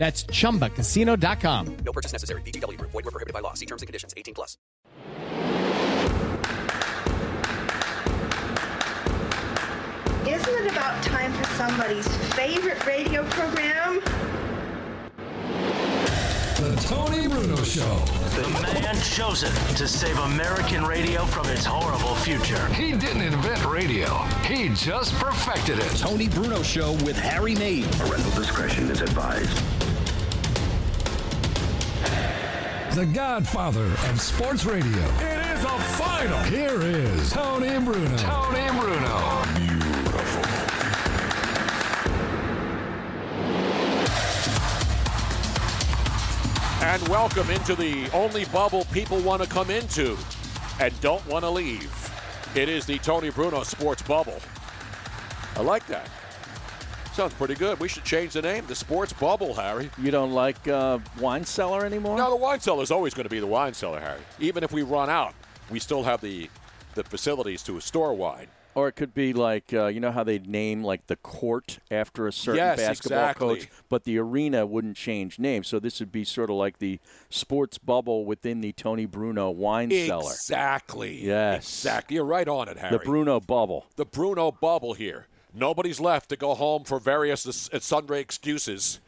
That's chumbacasino.com. No purchase necessary. VGW Group. Void were prohibited by law. See terms and conditions. 18 plus. Isn't it about time for somebody's favorite radio program? The Tony Bruno Show. The man chosen to save American radio from its horrible future. He didn't invent radio, he just perfected it. Tony Bruno Show with Harry Mayes. Parental discretion is advised. The godfather of sports radio. It is a final. Here is Tony Bruno. Tony Bruno. Beautiful. And welcome into the only bubble people want to come into and don't want to leave. It is the Tony Bruno Sports Bubble. I like that. Sounds pretty good. We should change the name. The Sports Bubble, Harry. You don't like uh, Wine Cellar anymore? No, the Wine Cellar is always going to be the Wine Cellar, Harry. Even if we run out, we still have the the facilities to store wine. Or it could be like uh, you know how they name like the court after a certain Yes, basketball exactly. coach, but the arena wouldn't change name. So this would be sort of like the sports bubble within the Tony Bruno Wine Cellar. Exactly. Yes. Exactly. You're right on it, Harry. The Bruno bubble. the Bruno bubble here. Nobody's left to go home for various and uh, sundry excuses.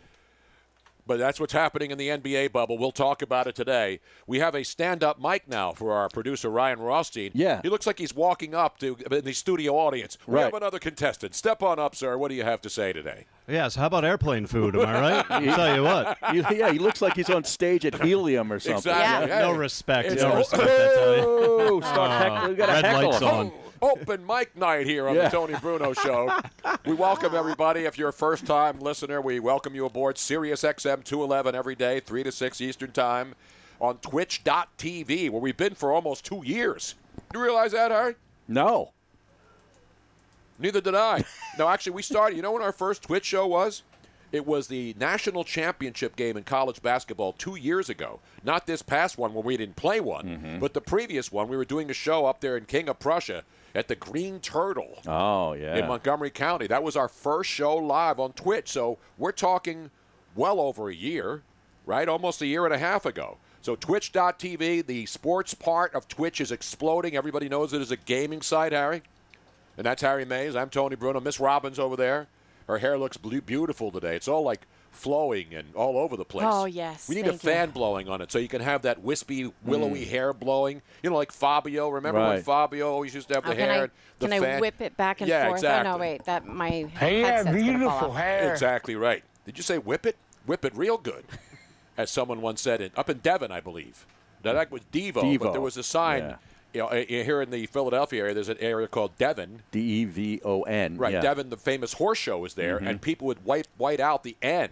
But that's what's happening in the NBA bubble. We'll talk about it today. We have a stand-up mic now for our producer Ryan Rothstein. Yeah. he looks like he's walking up to uh, in the studio audience. We Right. have another contestant. Step on up, sir. What do you have to say today? Yes. how about airplane food? Am I right? I'll tell you what. Yeah, he looks like he's on stage at Helium or something. Exactly. No respect. it's No a- respect, I tell. Oh, start heckling. We got a red heckle. lights on. Open mic night here on Yeah. the Tony Bruno Show. we welcome everybody. If you're a first time listener, we welcome you aboard Sirius XM 211 every day, 3 to 6 Eastern Time on twitch.tv, where we've been for almost two years. You realize that, Harry? No. Neither did I. no, actually, we started. You know when our first Twitch show was? It was the national championship game in college basketball two years ago. Not this past one where we didn't play one, Mm-hmm. but the previous one. We were doing a show up there in King of Prussia at the Green Turtle Oh, yeah. in Montgomery County. That was our first show live on Twitch. So we're talking well over a year, right? Almost a year and a half ago. So twitch.tv, the sports part of Twitch is exploding. Everybody knows it is a gaming site, Harry. And that's Harry Mayes. I'm Tony Bruno. Miss Robbins over there. Her hair looks beautiful today. It's all like flowing and all over the place. Oh, yes. We need a Thank you. fan blowing on it so you can have that wispy, willowy mm. hair blowing. You know, like Fabio. Remember when Fabio always used to have Oh, the can? I, the can I whip it back and yeah, forth? Exactly. Oh, no, wait. That my Hey, headset's beautiful hair. Exactly right. Did you say whip it? Whip it real good, as someone once said it up in Devon, I believe. Now, that was Devo, but there was a sign. yeah. You know, uh, here in the Philadelphia area, there's an area called Devon. D E V O N. Right, yeah. Devon, the famous horse show was there, Mhm. and people would white white out the N,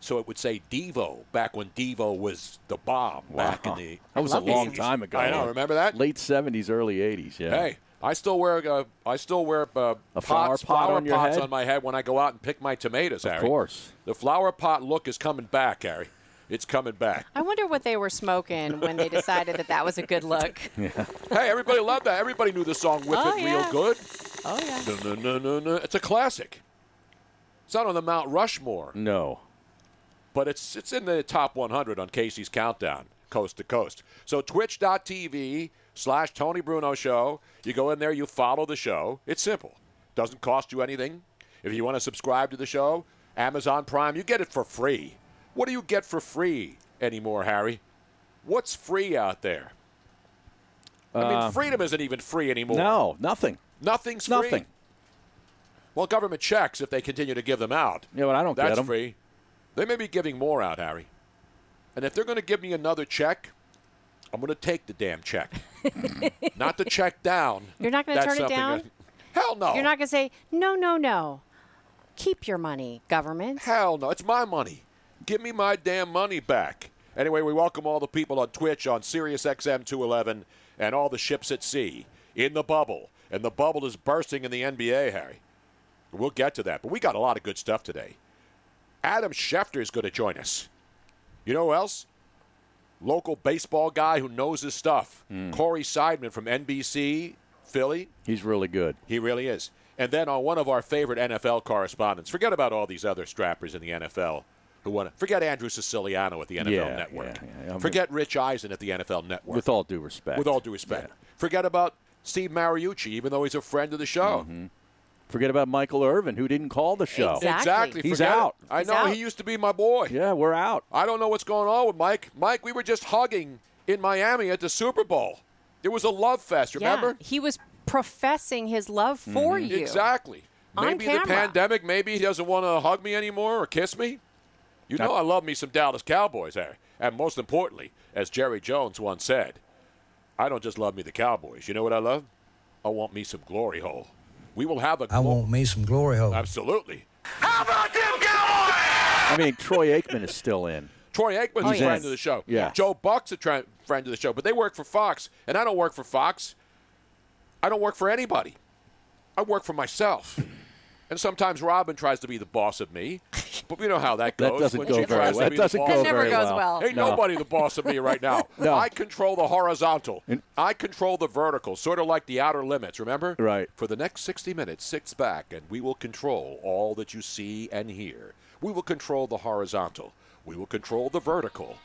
so it would say Devo back when Devo was the bomb back in the. That was a long these. time ago. I know. Remember that? Late 70s, early 80s, yeah. Hey, I still wear uh, I still wear uh, A flower pot flower on your pots head? on my head when I go out and pick my tomatoes. Of Harry. course. the flower pot look is coming back, Harry. It's coming back. I wonder what they were smoking when they decided that that was a good look. Hey, everybody loved that. Everybody knew the song "Whip Oh, It yeah. Real Good." Oh yeah. No, no, no, no, no. It's a classic. It's not on the Mount Rushmore, No. but it's it's in the top 100 on Casey's Countdown, coast to coast. So Twitch.tv slash Tony Bruno Show. You go in there, you follow the show. It's simple. Doesn't cost you anything. If you want to subscribe to the show, Amazon Prime, you get it for free. What do you get for free anymore, Harry? What's free out there? I mean, Uh, freedom isn't even free anymore. No, nothing. Nothing's free. Nothing. Well, government checks if they continue to give them out. Yeah, but I don't That's get them. free. They may be giving more out, Harry. And if they're going to give me another check, I'm going to take the damn check. not the check down. You're not going to turn it down? that- Hell no. You're not going to say, no, no, no. Keep your money, government. Hell no. It's my money. Give me my damn money back. Anyway, we welcome all the people on Twitch, on SiriusXM 211, and all the ships at sea in the bubble. And the bubble is bursting in the NBA, Harry. We'll get to that. But we got a lot of good stuff today. Adam Schefter is going to join us. You know who else? Local baseball guy who knows his stuff. Hmm. Corey Seidman from NBC, Philly. He's really good. He really is. And then on one of our favorite NFL correspondents, forget about all these other strappers in the NFL who want to forget Andrew Siciliano at the NFL Yeah, Network. yeah, yeah. I'm- forget Rich Eisen at the NFL Network. With all due respect. With all due respect. Forget about Steve Mariucci, even though he's a friend of the show. Mm-hmm. Forget about Michael Irvin, who didn't call the show. Exactly. He's Forget it. out. I He's know out. he used to be my boy. Yeah, we're out. I don't know what's going on with Mike. Mike, we were just hugging in Miami at the Super Bowl. It was a love fest, remember? Yeah, he was professing his love for Mhm. you. Exactly. On Maybe the pandemic, maybe he doesn't want to hug me anymore or kiss me. You know I love me some Dallas Cowboys, Harry. And most importantly, as Jerry Jones once said, I don't just love me the Cowboys. You know what I love? I want me some glory hole. We will have a I want me some glory hole. Absolutely. How about them Cowboys? I mean, Troy Aikman is still in. Troy Aikman's He's a friend in. of the show. Yeah. Joe Buck's a tra- friend of the show, but they work for Fox, and I don't work for Fox. I don't work for anybody. I work for myself. And sometimes Robin tries to be the boss of me, but we know how that goes. That doesn't when go she very well. be It the doesn't go of never very goes well. well. Ain't No. nobody the boss of me right now. No. I control the horizontal. I control the vertical, sort of like the outer limits, remember? Right. For the next 60 minutes, six back, and we will control all that you see and hear. We will control the horizontal. We will control the vertical.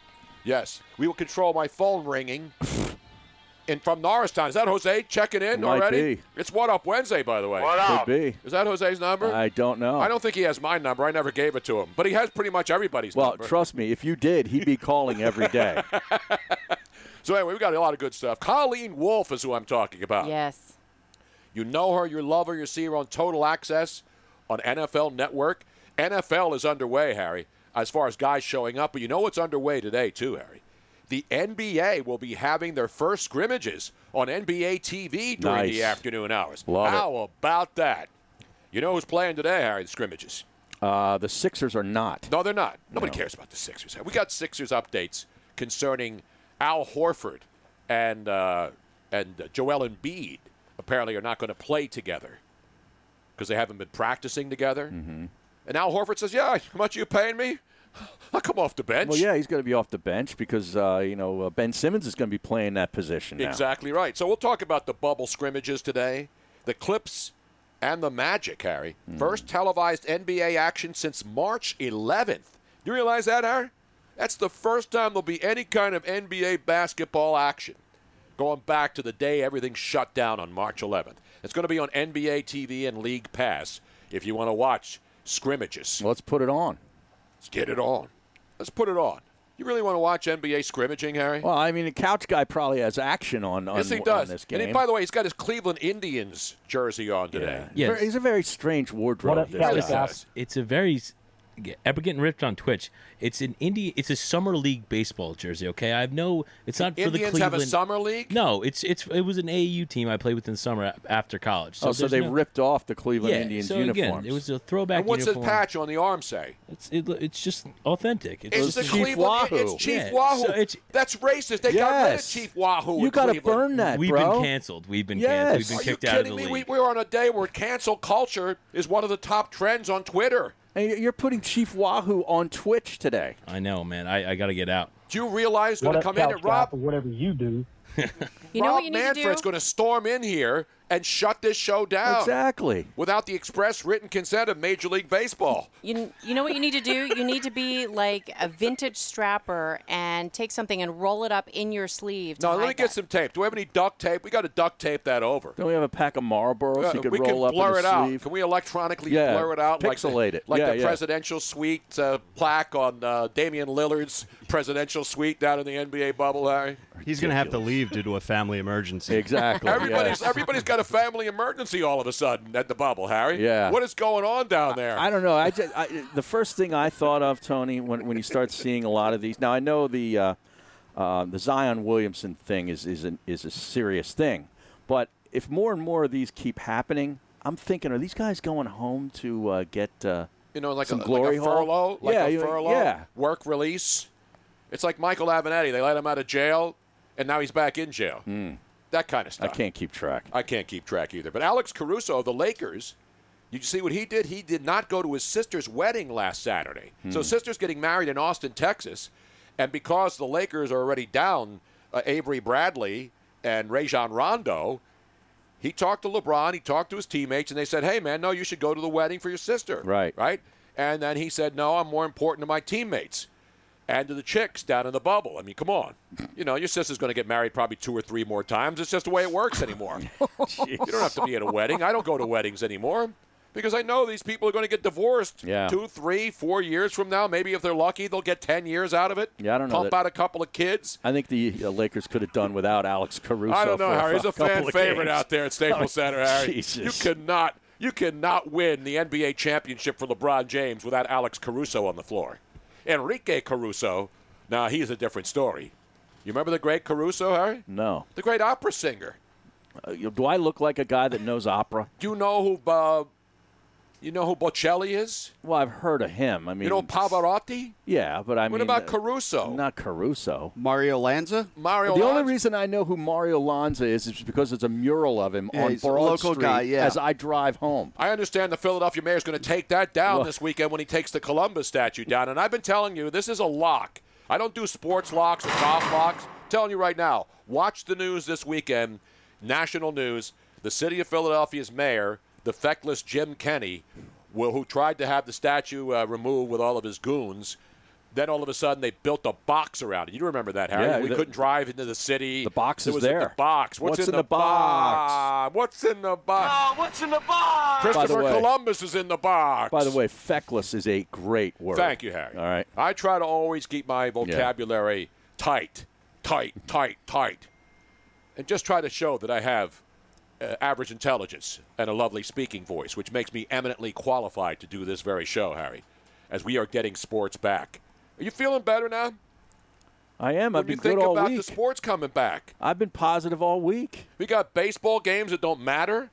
Yes, we will control my phone ringing. And from Norristown, is that Jose checking in Might already? be. It's What Up Wednesday, by the way. What Could be. Is that Jose's number? I don't know. I don't think he has my number. I never gave it to him. But he has pretty much everybody's number. Well, number. trust me, if you did, he'd be calling every day. So anyway, we got a lot of good stuff. Colleen Wolfe is who I'm talking about. Yes. You know her, you love her, you see her on Total Access on NFL Network. NFL is underway, Harry, as far as guys showing up. But you know what's underway today, too, Harry? The NBA will be having their first scrimmages on NBA TV during the afternoon hours. Love it. How about that? You know who's playing today, Harry, the scrimmages? Uh, the Sixers are not. No, they're not. Nobody cares about the Sixers. We got Sixers updates concerning Al Horford and uh, and uh, Joel Embiid. Apparently, are not going to play together because they haven't been practicing together. Mm-hmm. And Al Horford says, "Yeah, how much are you paying me? I'll come off the bench." Well, yeah, he's going to be off the bench because uh, you know uh, Ben Simmons is going to be playing that position now. Exactly right. So we'll talk about the bubble scrimmages today, the Clips, and the Magic, Harry. Hmm. First televised NBA action since March 11th. Do you realize that, Harry? That's the first time there'll be any kind of NBA basketball action going back to the day everything shut down on March 11th. It's going to be on NBA TV and League Pass if you want to watch scrimmages. Let's put it on. Let's get it on. Let's put it on. You really want to watch NBA scrimmaging, Harry? Well, I mean, the couch guy probably has action on on, yes, he on does. this And game. he, by the way, he's got his Cleveland Indians jersey on today. Ver- he's a very strange wardrobe. this Really guy. It's a very. Ever getting ripped on Twitch? It's an indie. It's a summer league baseball jersey. Okay, I have no. It's not for the Indians Cleveland. have a summer league. No, it's it's it was an AAU team I played with in the summer after college. oh, so they no- ripped off the Cleveland yeah, Indians so uniforms. Again, it was a throwback And what's uniform. the patch on the arm say? It's it, it's just authentic. It's the Chief Cleveland. Wahoo. It's Chief Yeah, Wahoo. so it's- That's racist. They got rid of Chief Wahoo. You gotta burn that, We've bro. been canceled. We've been Yes. canceled. We've been Are you kicked out of kidding the me? league. We, we're on a day where cancel culture is one of the top trends on Twitter. And you're putting Chief Wahoo on Twitch today. I know, man. I, I got to get out. Do you realize What going to come in Couch and Rob? Guy, for whatever you do. You know Rob what you need to Manfred's do? going to storm in here and shut this show down. Exactly. Without the express written consent of Major League Baseball. You, you know what you need to do? You need to be like a vintage strapper and take something and roll it up in your sleeve. To No, let me hide get some tape. Do we have any duct tape? We got to duct tape that over. Don't we have a pack of Marlboros Uh, you could we roll can up blur in it the out. sleeve? Can we electronically Yeah, blur it out like the, pixelate it. like Yeah, the yeah. presidential suite uh, plaque on uh, Damian Lillard's presidential suite down in the NBA bubble, Harry? He's going to have to leave due to a family emergency. Exactly. Everybody's everybody's got a family emergency all of a sudden at the bubble, Harry. Yeah. What is going on down there? I don't know. I, just, I the first thing I thought of, Tony, when when you start seeing a lot of these. Now I know the uh, uh, the Zion Williamson thing is is an, is a serious thing, but if more and more of these keep happening, I'm thinking, are these guys going home to uh, get uh, you know, like some a, glory like a furlough, like yeah, a furlough, yeah. work release. It's like Michael Avenatti. They let him out of jail, and now he's back in jail. That kind of stuff. I can't keep track. I can't keep track either. But Alex Caruso of the Lakers, did you see what he did? He did not go to his sister's wedding last Saturday. So Hmm. sister's getting married in Austin, Texas, and because the Lakers are already down uh, Avery Bradley and Rajon Rondo, he talked to LeBron, he talked to his teammates, and they said, "Hey, man, no, you should go to the wedding for your sister." Right. Right. And then he said, "No, I'm more important to my teammates." And to the chicks down in the bubble. I mean, come on. You know, your sister's going to get married probably two or three more times. It's just the way it works anymore. you don't have to be at a wedding. I don't go to weddings anymore because I know these people are going to get divorced Yeah. two, three, four years from now. Maybe if they're lucky, they'll get 10 years out of it. Yeah, I don't know Pump that- out a couple of kids. I think the uh, Lakers could have done without Alex Caruso. I don't know, Harry. He's a couple fan favorite games. out there at Staples Oh, Center, Harry. Jesus. You cannot, you cannot win the NBA championship for LeBron James without Alex Caruso on the floor. Enrique Caruso, now he's a different story. You remember the great Caruso, Harry? No. The great opera singer. Uh, do I look like a guy that knows opera? Do you know who? Uh, you know who Bocelli is? Well, I've heard of him. I mean, you know Pavarotti? Yeah, but I What mean, what about uh, Caruso? Not Caruso. Mario Lanza? Mario. the only reason I know who Mario Lanza is is because there's a mural of him Yeah, on he's a Broad local Street guy, yeah. as I drive home. I understand the Philadelphia mayor's going to take that down Well- this weekend when he takes the Columbus statue down. And I've been telling you, this is a lock. I don't do sports locks or golf locks. I'm telling you right now, watch the news this weekend, national news. The city of Philadelphia's mayor, the feckless Jim Kenney, will, who tried to have the statue uh, removed with all of his goons. Then all of a sudden they built a box around it. You remember that, Harry? Yeah, we the- couldn't drive into the city. The box It is was in there. the box. What's, What's in, in the box? box? What's in the box? what's in the box? By the Christopher way- Columbus is in the box. By the way, feckless is a great word. Thank you, Harry. All right. I try to always keep my vocabulary tight, tight, tight, tight, and just try to show that I have uh, average intelligence and a lovely speaking voice, which makes me eminently qualified to do this very show, Harry, as we are getting sports back. Are you feeling better now? I am. What I've do you been think all about week. the sports coming back? I've been positive all week. We got baseball games that don't matter.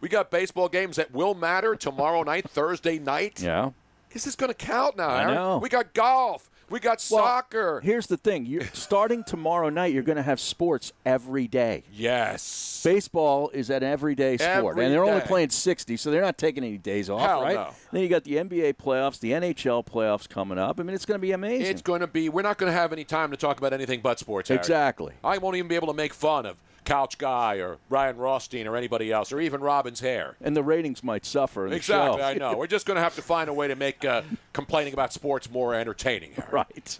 We got baseball games that will matter tomorrow night, Thursday night. Yeah. Is this going to count now. I Harry. know. We got golf. We got Well, soccer. Here's the thing: you're starting tomorrow night. You're going to have sports every day. Yes. Baseball is an everyday sport, Every and they're only playing 60, so they're not taking any days off, Hell right? no. Then you got the NBA playoffs, the NHL playoffs coming up. I mean, it's going to be amazing. It's going to be. We're not going to have any time to talk about anything but sports. Harry. Exactly. I won't even be able to make fun of Couch Guy or Ryan Rothstein or anybody else, or even Robin's hair. and the ratings might suffer. In the Exactly. show. I know. We're just going to have to find a way to make uh, complaining about sports more entertaining. Harry. right.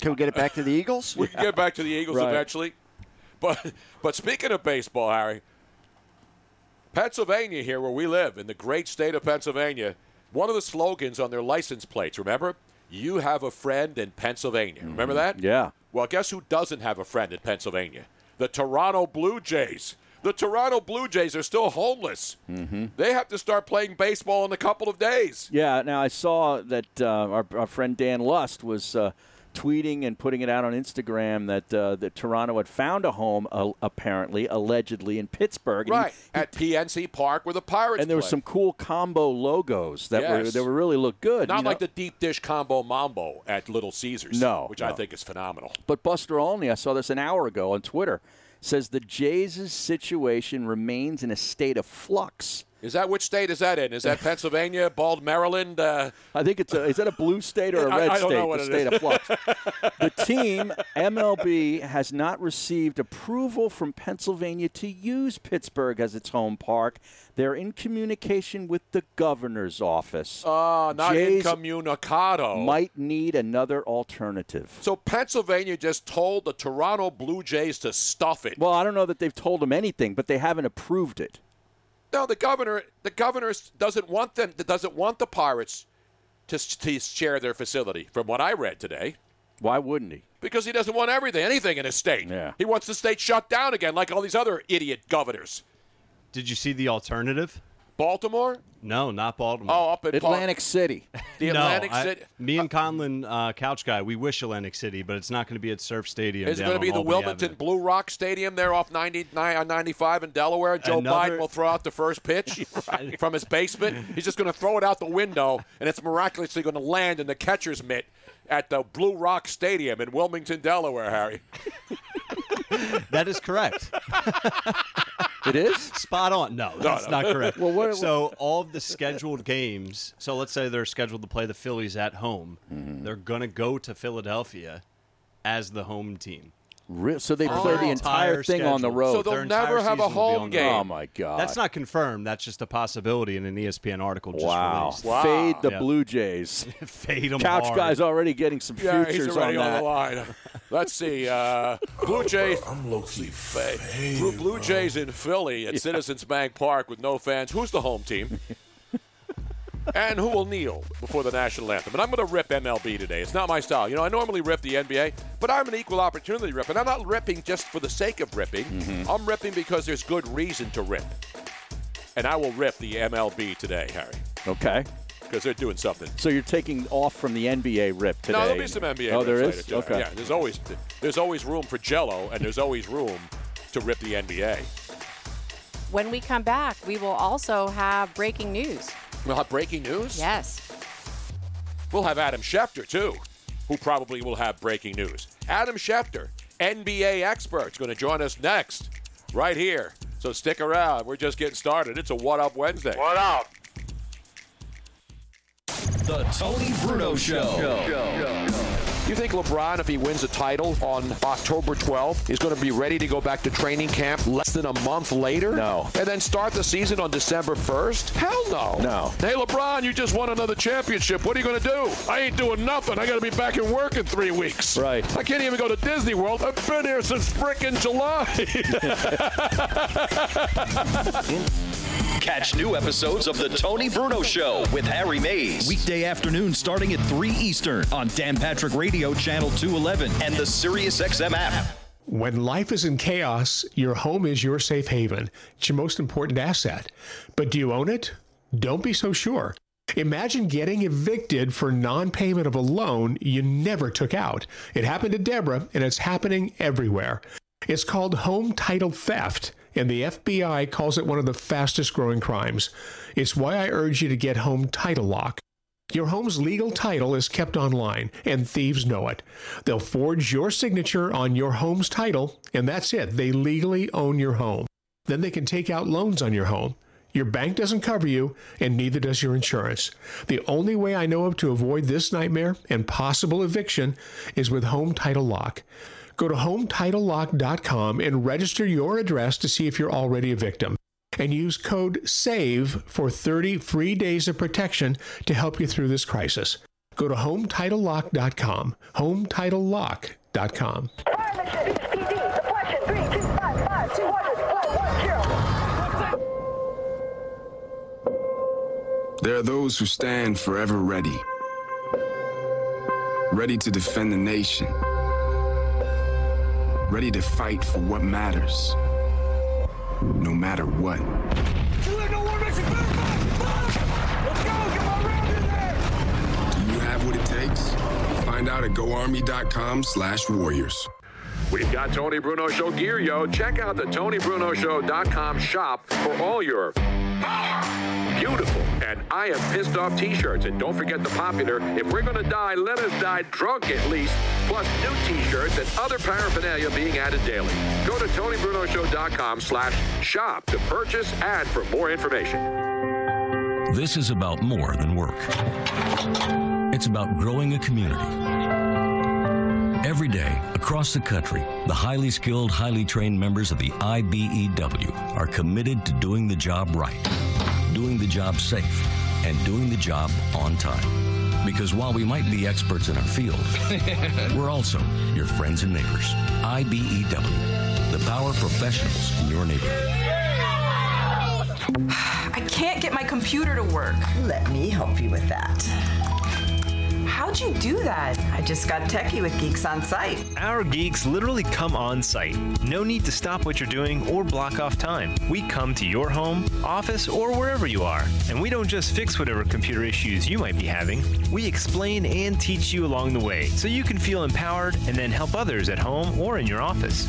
Can we get it back to the Eagles? We can get back to the Eagles Right. eventually. But but speaking of baseball, Harry, Pennsylvania here where we live in the great state of Pennsylvania, one of the slogans on their license plates, remember? You have a friend in Pennsylvania. Remember that? Yeah. Well, guess who doesn't have a friend in Pennsylvania? The Toronto Blue Jays. The Toronto Blue Jays are still homeless. Mm-hmm. They have to start playing baseball in a couple of days. Yeah. Now I saw that uh, our, our friend Dan Lust was uh, tweeting and putting it out on Instagram that uh, that Toronto had found a home, uh, apparently, allegedly in Pittsburgh. And he- Right. At PNC Park where the Pirates and there were some cool combo logos that were that were really look good. Not you know? like the deep dish combo mambo at Little Caesars. No, Which I think is phenomenal. But Buster Olney, I saw this an hour ago on Twitter, says the Jays' situation remains in a state of flux. Is that which state is that in? Is that Pennsylvania, Bald Maryland? Uh, I think it's a, is that a blue state or a red I don't state? the state is. of flux. the team MLB has not received approval from Pennsylvania to use Pittsburgh as its home park. They're in communication with the governor's office. uh, not Jays incommunicado. might need another alternative. so Pennsylvania just told the Toronto Blue Jays to stuff it. Well, I don't know that they've told them anything, but they haven't approved it. No, the governor, the governor doesn't want them. Doesn't want the Pirates to, to share their facility. From what I read today, Why wouldn't he? because he doesn't want everything, anything in his state. Yeah. He wants the state shut down again, like all these other idiot governors. Did you see the alternative? Baltimore? No, not Baltimore. Oh, up in Atlantic City. The No, Atlantic I- City. Me and Conlon, uh, couch guy, we wish Atlantic City, but it's not going to be at Surf Stadium. Is it going to be the Albany Wilmington Avenue. Blue Rock Stadium there off 99 95 in Delaware? Joe Another- Biden will throw out the first pitch from his basement. He's just going to throw it out the window, and it's miraculously going to land in the catcher's mitt at the Blue Rock Stadium in Wilmington, Delaware, Harry. That is correct. It is? Spot on. No, that's no. not correct. Well, what- so all of the scheduled games. So let's say they're scheduled to play the Phillies at home. Mm-hmm. They're going to go to Philadelphia as the home team. Re- So they For play the entire entire thing on the road. So they'll Their never have a season will be home game. oh my God! That's not confirmed. That's just a possibility in an ESPN article just wow. released. Wow. Fade the Yeah. Blue Jays. Fade 'em Couch hard. guy's already getting some Yeah, futures he's already on on, that. the line. Let's see. Uh, Blue Jays. I'm low key Blue, Blue Jays in Philly at Citizens Bank Park with no fans. Who's the home team? and who will kneel before the national anthem? And I'm going to rip MLB today. It's not my style. You know, I normally rip the NBA, but I'm an equal opportunity rip. And I'm not ripping just for the sake of ripping. Mm-hmm. I'm ripping because there's good reason to rip. And I will rip the MLB today, Harry, Okay. because they're doing something. So you're taking off from the NBA rip today. No, there'll be some NBA. Oh, there is. later. Okay. Yeah, there's always there's always room for Jello, and there's always room to rip the NBA. When we come back, we will also have breaking news. We'll have breaking news. Yes. We'll have Adam Schefter too, who probably will have breaking news. Adam Schefter, NBA expert, is going to join us next, right here. So stick around. We're just getting started. It's a What Up Wednesday. What up? The Tony Bruno Show. You think LeBron, if he wins a title on October 12th, is going to be ready to go back to training camp less than a month later? No. And then start the season on December 1st? Hell no. No. Hey, LeBron, you just won another championship. What are you going to do? I ain't doing nothing. I got to be back in work in three weeks. Right. I can't even go to Disney World. I've been here since frickin' July. Catch new episodes of The Tony Bruno Show with Harry Mayes. Weekday afternoon starting at 3 Eastern on Dan Patrick Radio Channel 211 and the SiriusXM app. When life is in chaos, your home is your safe haven. It's your most important asset. But do you own it? Don't be so sure. Imagine getting evicted for non payment of a loan you never took out. It happened to Deborah, and it's happening everywhere. It's called home title theft, and the FBI calls it one of the fastest growing crimes. It's why I urge you to get Home Title Lock. Your home's legal title is kept online, and thieves know it. They'll forge your signature on your home's title, and that's it. They legally own your home. Then they can take out loans on your home. Your bank doesn't cover you, and neither does your insurance. The only way I know of to avoid this nightmare and possible eviction is with Home Title Lock. Go to HometitleLock.com and register your address to see if you're already a victim and use code SAVE for 30 free days of protection to help you through this crisis. Go to HometitleLock.com. HometitleLock.com. There are those who stand forever ready, ready to defend the nation, ready to fight for what matters, no matter what. Do you have what it takes? Find out at goarmy.com slash warriors. We've got Tony Bruno Show gear, yo. Check out the TonyBrunoShow.com shop for all your beautiful and I am pissed off t-shirts. And don't forget the popular, if we're going to die, let us die drunk at least, plus new t-shirts and other paraphernalia being added daily. Go to TonyBrunoShow.com slash shop to purchase and for more information. This is about more than work. It's about growing a community. Every day, across the country, the highly skilled, highly trained members of the IBEW are committed to doing the job right, doing the job safe, and doing the job on time. Because while we might be experts in our field, we're also your friends and neighbors. IBEW, the power professionals in your neighborhood. I can't get my computer to work. Let me help you with that. How'd you do that? I just got techie with Geeks on Site. Our geeks literally come on site. No need to stop what you're doing or block off time. We come to your home, office, or wherever you are. And we don't just fix whatever computer issues you might be having, we explain and teach you along the way so you can feel empowered and then help others at home or in your office.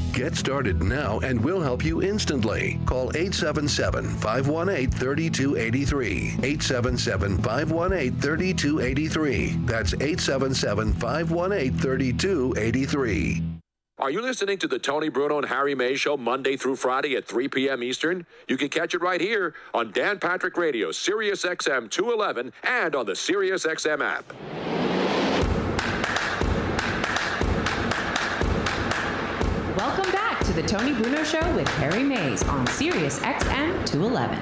Get started now and we'll help you instantly. Call 877 518 3283. 877 518 3283. That's 877 518 3283. Are you listening to the Tony Bruno and Harry May show Monday through Friday at 3 p.m. Eastern? You can catch it right here on Dan Patrick Radio, Sirius XM 211, and on the Sirius XM app. To the Tony Bruno Show with Harry Mayes on Sirius XM 211.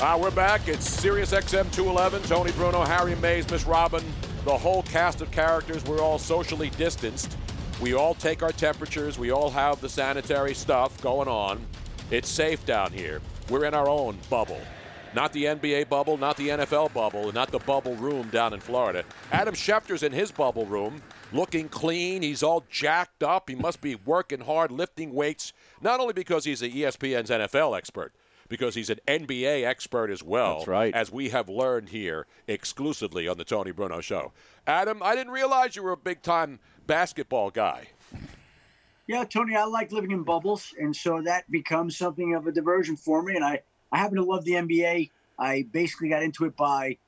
Uh, we're back. It's Sirius XM 211. Tony Bruno, Harry Mayes, Miss Robin, the whole cast of characters. We're all socially distanced. We all take our temperatures. We all have the sanitary stuff going on. It's safe down here. We're in our own bubble. Not the NBA bubble, not the NFL bubble, not the bubble room down in Florida. Adam Schefter's in his bubble room, looking clean. He's all jacked up. He must be working hard, lifting weights, not only because he's a E ESPN's NFL expert, because he's an NBA expert as well. That's right. As we have learned here exclusively on the Tony Bruno Show. Adam, I didn't realize you were a big time basketball guy. Yeah, Tony, I like living in bubbles, and so that becomes something of a diversion for me. And I, I happen to love the NBA. I basically got into it by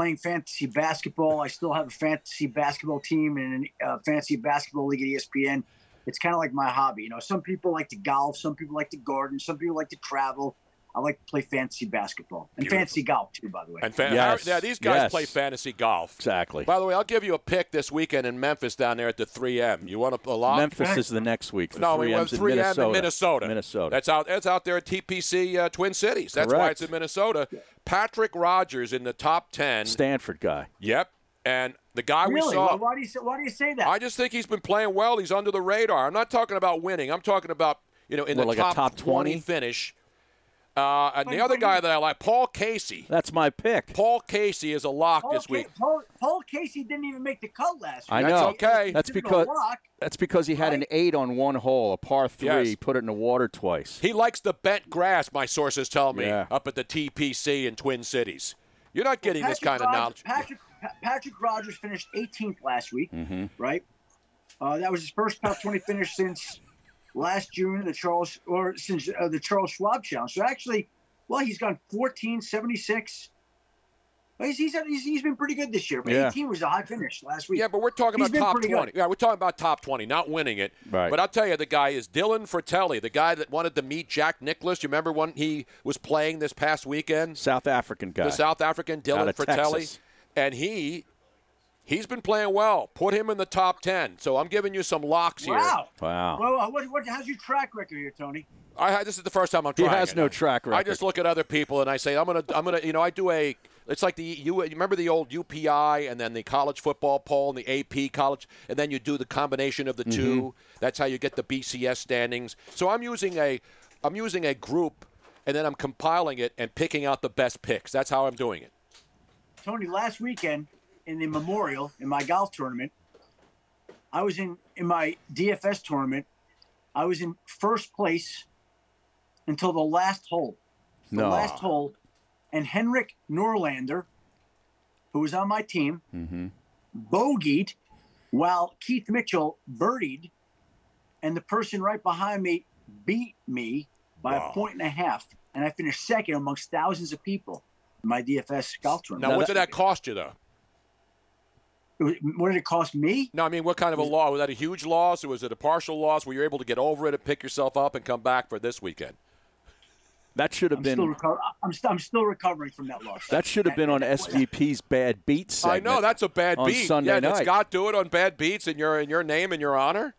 playing fantasy basketball. I still have a fantasy basketball team and a uh, fantasy basketball league at ESPN. It's kind of like my hobby. You know, some people like to golf, some people like to garden, some people like to travel. I like to play fantasy basketball and Beautiful. fantasy golf too, by the way. And fa- Yes, yeah, these guys yes. play fantasy golf. Exactly. By the way, I'll give you a pick this weekend in Memphis down there at the 3M. You want to a lock? Memphis is the next week. The no, we 3M's went in 3M Minnesota. in Minnesota. Minnesota. That's out. That's out there at TPC uh, Twin Cities. That's why it's in Minnesota. Patrick Rodgers in the top ten. Stanford guy. Yep. And the guy we saw. Why, why do you say, why do you say that? I just think he's been playing well. He's under the radar. I'm not talking about winning. I'm talking about you know in What, the like a top, top 20? finish. Uh, and the other guy that I like, Paul Casey. That's my pick. Paul Casey is a lock Paul, this Ca- week. Paul, Paul Casey didn't even make the cut last week. I That's know. okay. That's He's because that's because he had an eight on one hole, a par three. Yes. Put it in the water twice. He likes the bent grass, my sources tell me, Yeah. up at the TPC in Twin Cities. You're not getting this kind Patrick of knowledge. Patrick, Patrick Rodgers finished 18th last week, Mm-hmm. right? Uh, that was his first top 20 finish since last June, the Charles or since uh, the Charles Schwab Challenge. So actually, well, he's gone 14, 76. Well, He's, he's, he's, he's been pretty good this year. But Yeah. 18 was a high finish last week. Yeah, but we're talking He's about top pretty good. 20. Yeah, we're talking about top 20, not winning it. Right. But I'll tell you, the guy is Dylan Frittelli, the guy that wanted to meet Jack Nicklaus. You remember when he was playing this past weekend? South African guy. The South African Dylan of Frittelli. Texas. And he he's been playing well. Put him in the top 10. So I'm giving you some locks here. Wow. Wow. Well, what, what, how's your track record here, Tony? I had this is the first time I'm He trying. has it. no track record. I just look at other people and I say I'm gonna I'm gonna you know I do a it's like the you, you remember the old UPI and then the college football poll and the AP college and then you do the combination of the 2 Mm-hmm. That's how you get the BCS standings. So I'm using a I'm using a group and then I'm compiling it and picking out the best picks. That's how I'm doing it. Tony, last weekend in the Memorial in my golf tournament, I was in in my DFS tournament. I was in first place until the last hole. The No. last hole, and Henrik Norlander, who was on my team, Mm-hmm. bogeyed, while Keith Mitchell birdied and the person right behind me beat me by Wow. a point and a half, and I finished second amongst thousands of people in my DFS golf tournament. Now, what did that cost you, though? It was- What did it cost me? No, I mean, what kind of a loss? Was that a huge loss, or was it a partial loss? Were you able to get over it and pick yourself up and come back for this weekend? That should have I'm still, been reco- I'm, st- I'm still recovering from that loss. that should have been on SVP's bad beat I know that's a bad on beat. Sunday yeah, did night. Scott do it on bad beats in your in your name and your honor?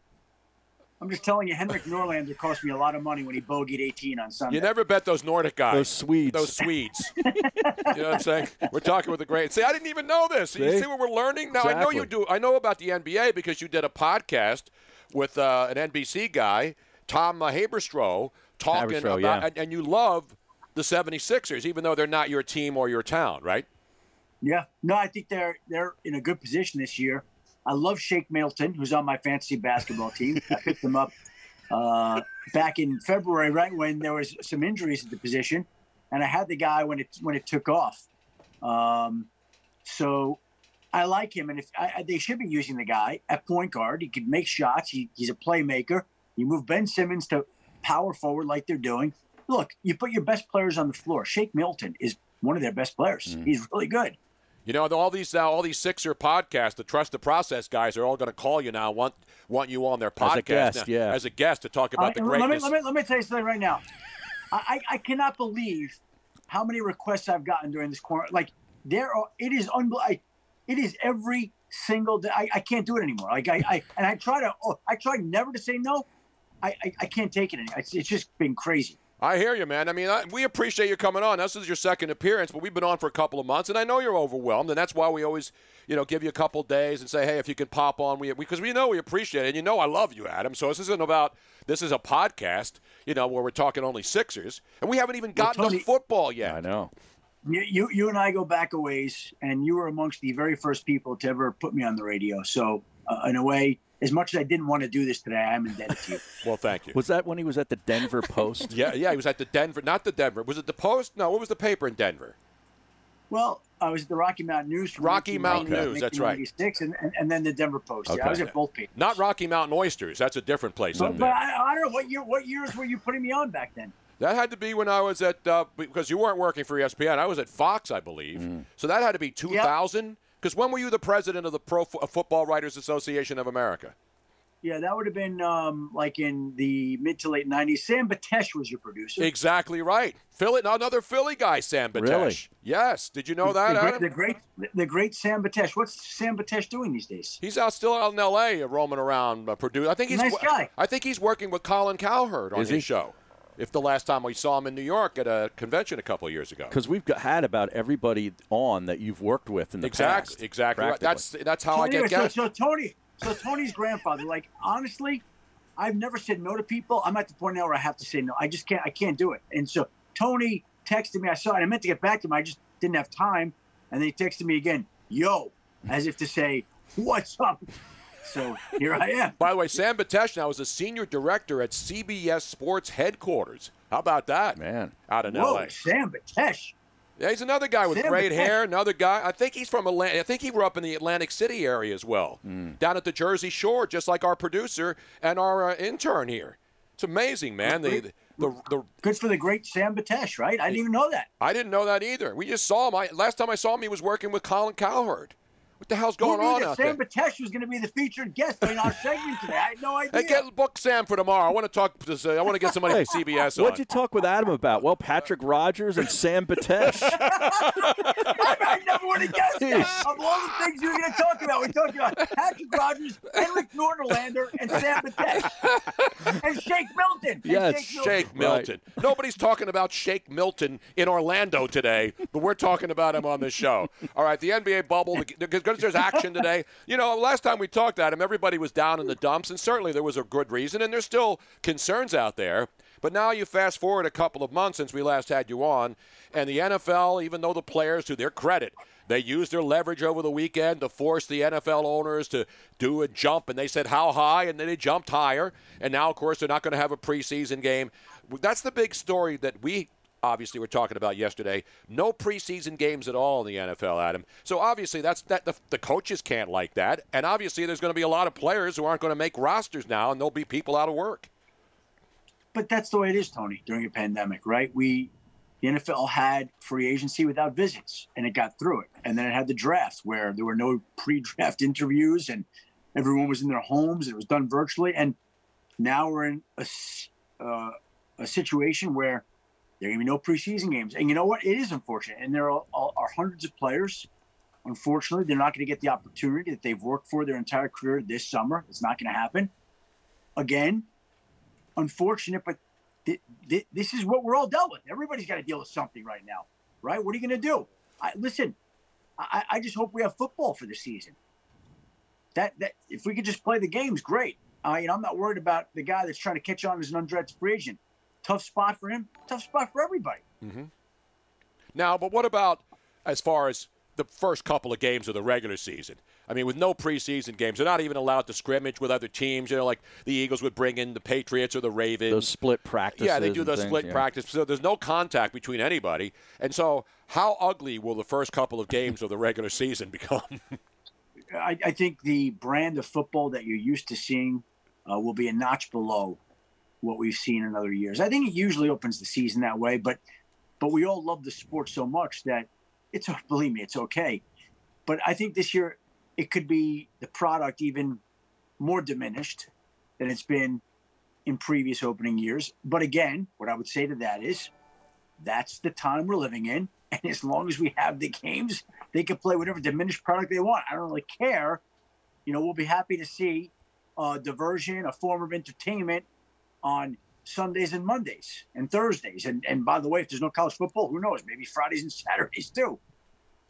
I'm just telling you, Henrik Norlander cost me a lot of money when he bogeyed 18 on Sunday. You never bet those Nordic guys. Those Swedes. Those Swedes. you know what I'm saying? We're talking with the great. See, I didn't even know this. You See? see what we're learning? Now, I know you do. I know about the NBA because you did a podcast with uh, an NBC guy, Tom uh, Haberstroh, talking Haberstroh, about, yeah. and, and you love the 76ers, even though they're not your team or your town, right? Yeah, no, I think they're they're in a good position this year. I love Shake Milton, who's on my fantasy basketball team. I picked him up uh, back in February, right when there was some injuries at the position, and I had the guy when it when it took off. Um, so I like him, and if I, they should be using the guy at point guard, he could make shots. He, he's a playmaker. You move Ben Simmons to power forward like they're doing. Look, you put your best players on the floor. Shake Milton is one of their best players. He's really good. You know, all these now, all these Sixer podcasts, the Trust the Process guys are all going to call you now, want want you on their podcast As a guest, now- yeah. as a guest to talk about I- the let, me, greatness. let, me, let me tell you something right now. I, I, I cannot believe how many requests I've gotten during this quarter. Like there are, it is unbelievable. It is every single day. I, I can't do it anymore. Like I, I and I try to. Oh, I try never to say no. I, I, I can't take it anymore. It's, it's just been crazy. I hear you, man. I mean, I, we appreciate you coming on. This is your second appearance, but we've been on for a couple of months, and I know you're overwhelmed, and that's why we always, you know, give you a couple days and say, hey, if you can pop on, we because we know we appreciate it, and you know I love you, Adam. So this isn't about this is a podcast, you know, where we're talking only Sixers, and we haven't even Well, gotten Tony- to football yet. I know. You, you you and I go back a ways, and you were amongst the very first people to ever put me on the radio. So uh, in a way, as much as I didn't want to do this today, I am indebted to you. Well, thank you. Was that when he was at the Denver Post? Yeah, yeah, he was at the Denver, not the Denver. Was it the Post? No, what was the paper in Denver? Well, I was at the Rocky Mountain News. From Rocky Mountain 1990 News, that's right. 1996, And, and, and then the Denver Post. Yeah, I was at both papers. Not Rocky Mountain Oysters. That's a different place But, up but there. I, I don't know what year. What years were you putting me on back then? That had to be when I was at uh, because you weren't working for ESPN. I was at Fox, I believe. Mm. So that had to be 2000. Because when were you the president of the Pro Fo- Football Writers Association of America? Yeah, that would have been um, like in the mid to late '90s. Sam Batesh was your producer. Exactly right. Philly, another Philly guy, Sam Batesh. Really? Yes. Did you know that, the, Adam? great, the great, the great Sam Batesh. What's Sam Batesh doing these days? He's out still out in L.A. roaming around uh, Purdue. I think he's Nice guy. I think he's working with Colin Cowherd on Is his he? show. If the last time we saw him in New York at a convention a couple of years ago. Because we've got, had about everybody on that you've worked with in the Exactly, past. exactly. Right. practically. That's that's how so I anyway, get so, guests. so Tony, so Tony's grandfather. Like honestly, I've never said no to people. I'm at the point now where I have to say no. I just can't. I can't do it. And so Tony texted me. I saw it. I meant to get back to him. I just didn't have time. And then he texted me again, "Yo," as if to say, "What's up?" So here I am. By the way, Sam Batesh now is a senior director at CBS Sports headquarters. How about that, man? Out in Whoa, L.A. Sam Batesh. Yeah, he's another guy with Sam great Batesh. hair. Another guy. I think he's from Atlanta. I think he grew up in the Atlantic City area as well, Hmm. down at the Jersey Shore, just like our producer and our uh, intern here. It's amazing, man. The, the, the, Good for the great Sam Batesh, right? I didn't even know that. I didn't know that either. We just saw him. I, last time I saw him, he was working with Colin Cowherd. What the hell's going Who knew on that out Sam there? Batesh was going to be the featured guest in our segment today. I had no idea. Hey, get book Sam for tomorrow. I want to talk. To, I want to get somebody from CBS. What'd you talk with Adam about? Well, Patrick Rodgers and Sam Batesh. I never would have guessed that. Of all the things you were going to talk about, we talked about Patrick Rodgers, Henrik Norderlander, and Sam Batesh. and Shake Milton. And Yes, Shake Shake Milton. Milton. Nobody's talking about Shake Milton in Orlando today, but we're talking about him on this show. All right, the NBA bubble, because there's action today. You know, last time we talked at him, everybody was down in the dumps, and certainly there was a good reason, and there's still concerns out there. But now you fast forward a couple of months since we last had you on, and the NFL, even though the players, to their credit, they used their leverage over the weekend to force the NFL owners to do a jump, and they said how high, and then they jumped higher. And now, of course, they're not going to have a preseason game. That's the big story that we obviously we're talking about yesterday. No preseason games at all in the NFL, Adam. So obviously that's that the, the coaches can't like that, and obviously there's going to be a lot of players who aren't going to make rosters now, and there'll be people out of work. But that's the way it is, Tony, during a pandemic, right? We the NFL had free agency without visits, and it got through it. And then it had the draft where there were no pre-draft interviews, and everyone was in their homes. It was done virtually, and now we're in a, uh, a situation where there are going to be no preseason games. And you know what? It is unfortunate, and there are, are hundreds of players. Unfortunately, they're not going to get the opportunity that they've worked for their entire career this summer. It's not going to happen. Again, unfortunate, but th- th- this is what we're all dealt with. Everybody's got to deal with something right now, right? What are you going to do? I, listen, I, I just hope we have football for the season. That that if we could just play the games, great. You know, I'm not worried about the guy that's trying to catch on as an undrafted free agent. Tough spot for him. Tough spot for everybody. Mm-hmm. Now, but what about as far as the first couple of games of the regular season? I mean, with no preseason games, they're not even allowed to scrimmage with other teams. You know, like the Eagles would bring in the Patriots or the Ravens. Those split practices. Yeah, they do the split yeah. practice. So there's no contact between anybody. And so, how ugly will the first couple of games of the regular season become? I, I think the brand of football that you're used to seeing uh, will be a notch below what we've seen in other years. I think it usually opens the season that way, but but we all love the sport so much that it's believe me, it's okay. But I think this year it could be the product even more diminished than it's been in previous opening years. But again, what I would say to that is that's the time we're living in. And as long as we have the games, they can play whatever diminished product they want. I don't really care. You know, we'll be happy to see a diversion, a form of entertainment on Sundays and Mondays and Thursdays. And and by the way, if there's no college football, who knows? Maybe Fridays and Saturdays too.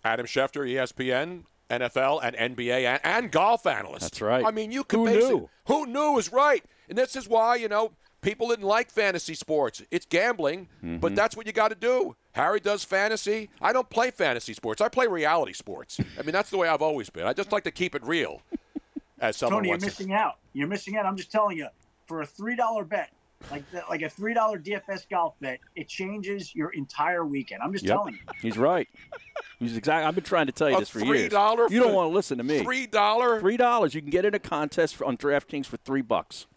Adam Schefter, ESPN, NFL, and NBA, and, and golf analyst. That's right. I mean, you could Who knew? Who knew is right. And this is why, you know, people didn't like fantasy sports. It's gambling, but Mhm. that's what you got to do. Harry does fantasy. I don't play fantasy sports. I play reality sports. I mean, that's the way I've always been. I just like to keep it real. As someone Tony, you're once missing out. You're missing out. I'm just telling you, for a three dollar bet, like that, like a three dollar DFS golf bet, it changes your entire weekend. I'm just Yep. telling you. He's right. He's exactly. I've been trying to tell you A this for years. $3 You don't want to listen to me. Three dollar. Three dollars. You can get in a contest for, on DraftKings for three bucks.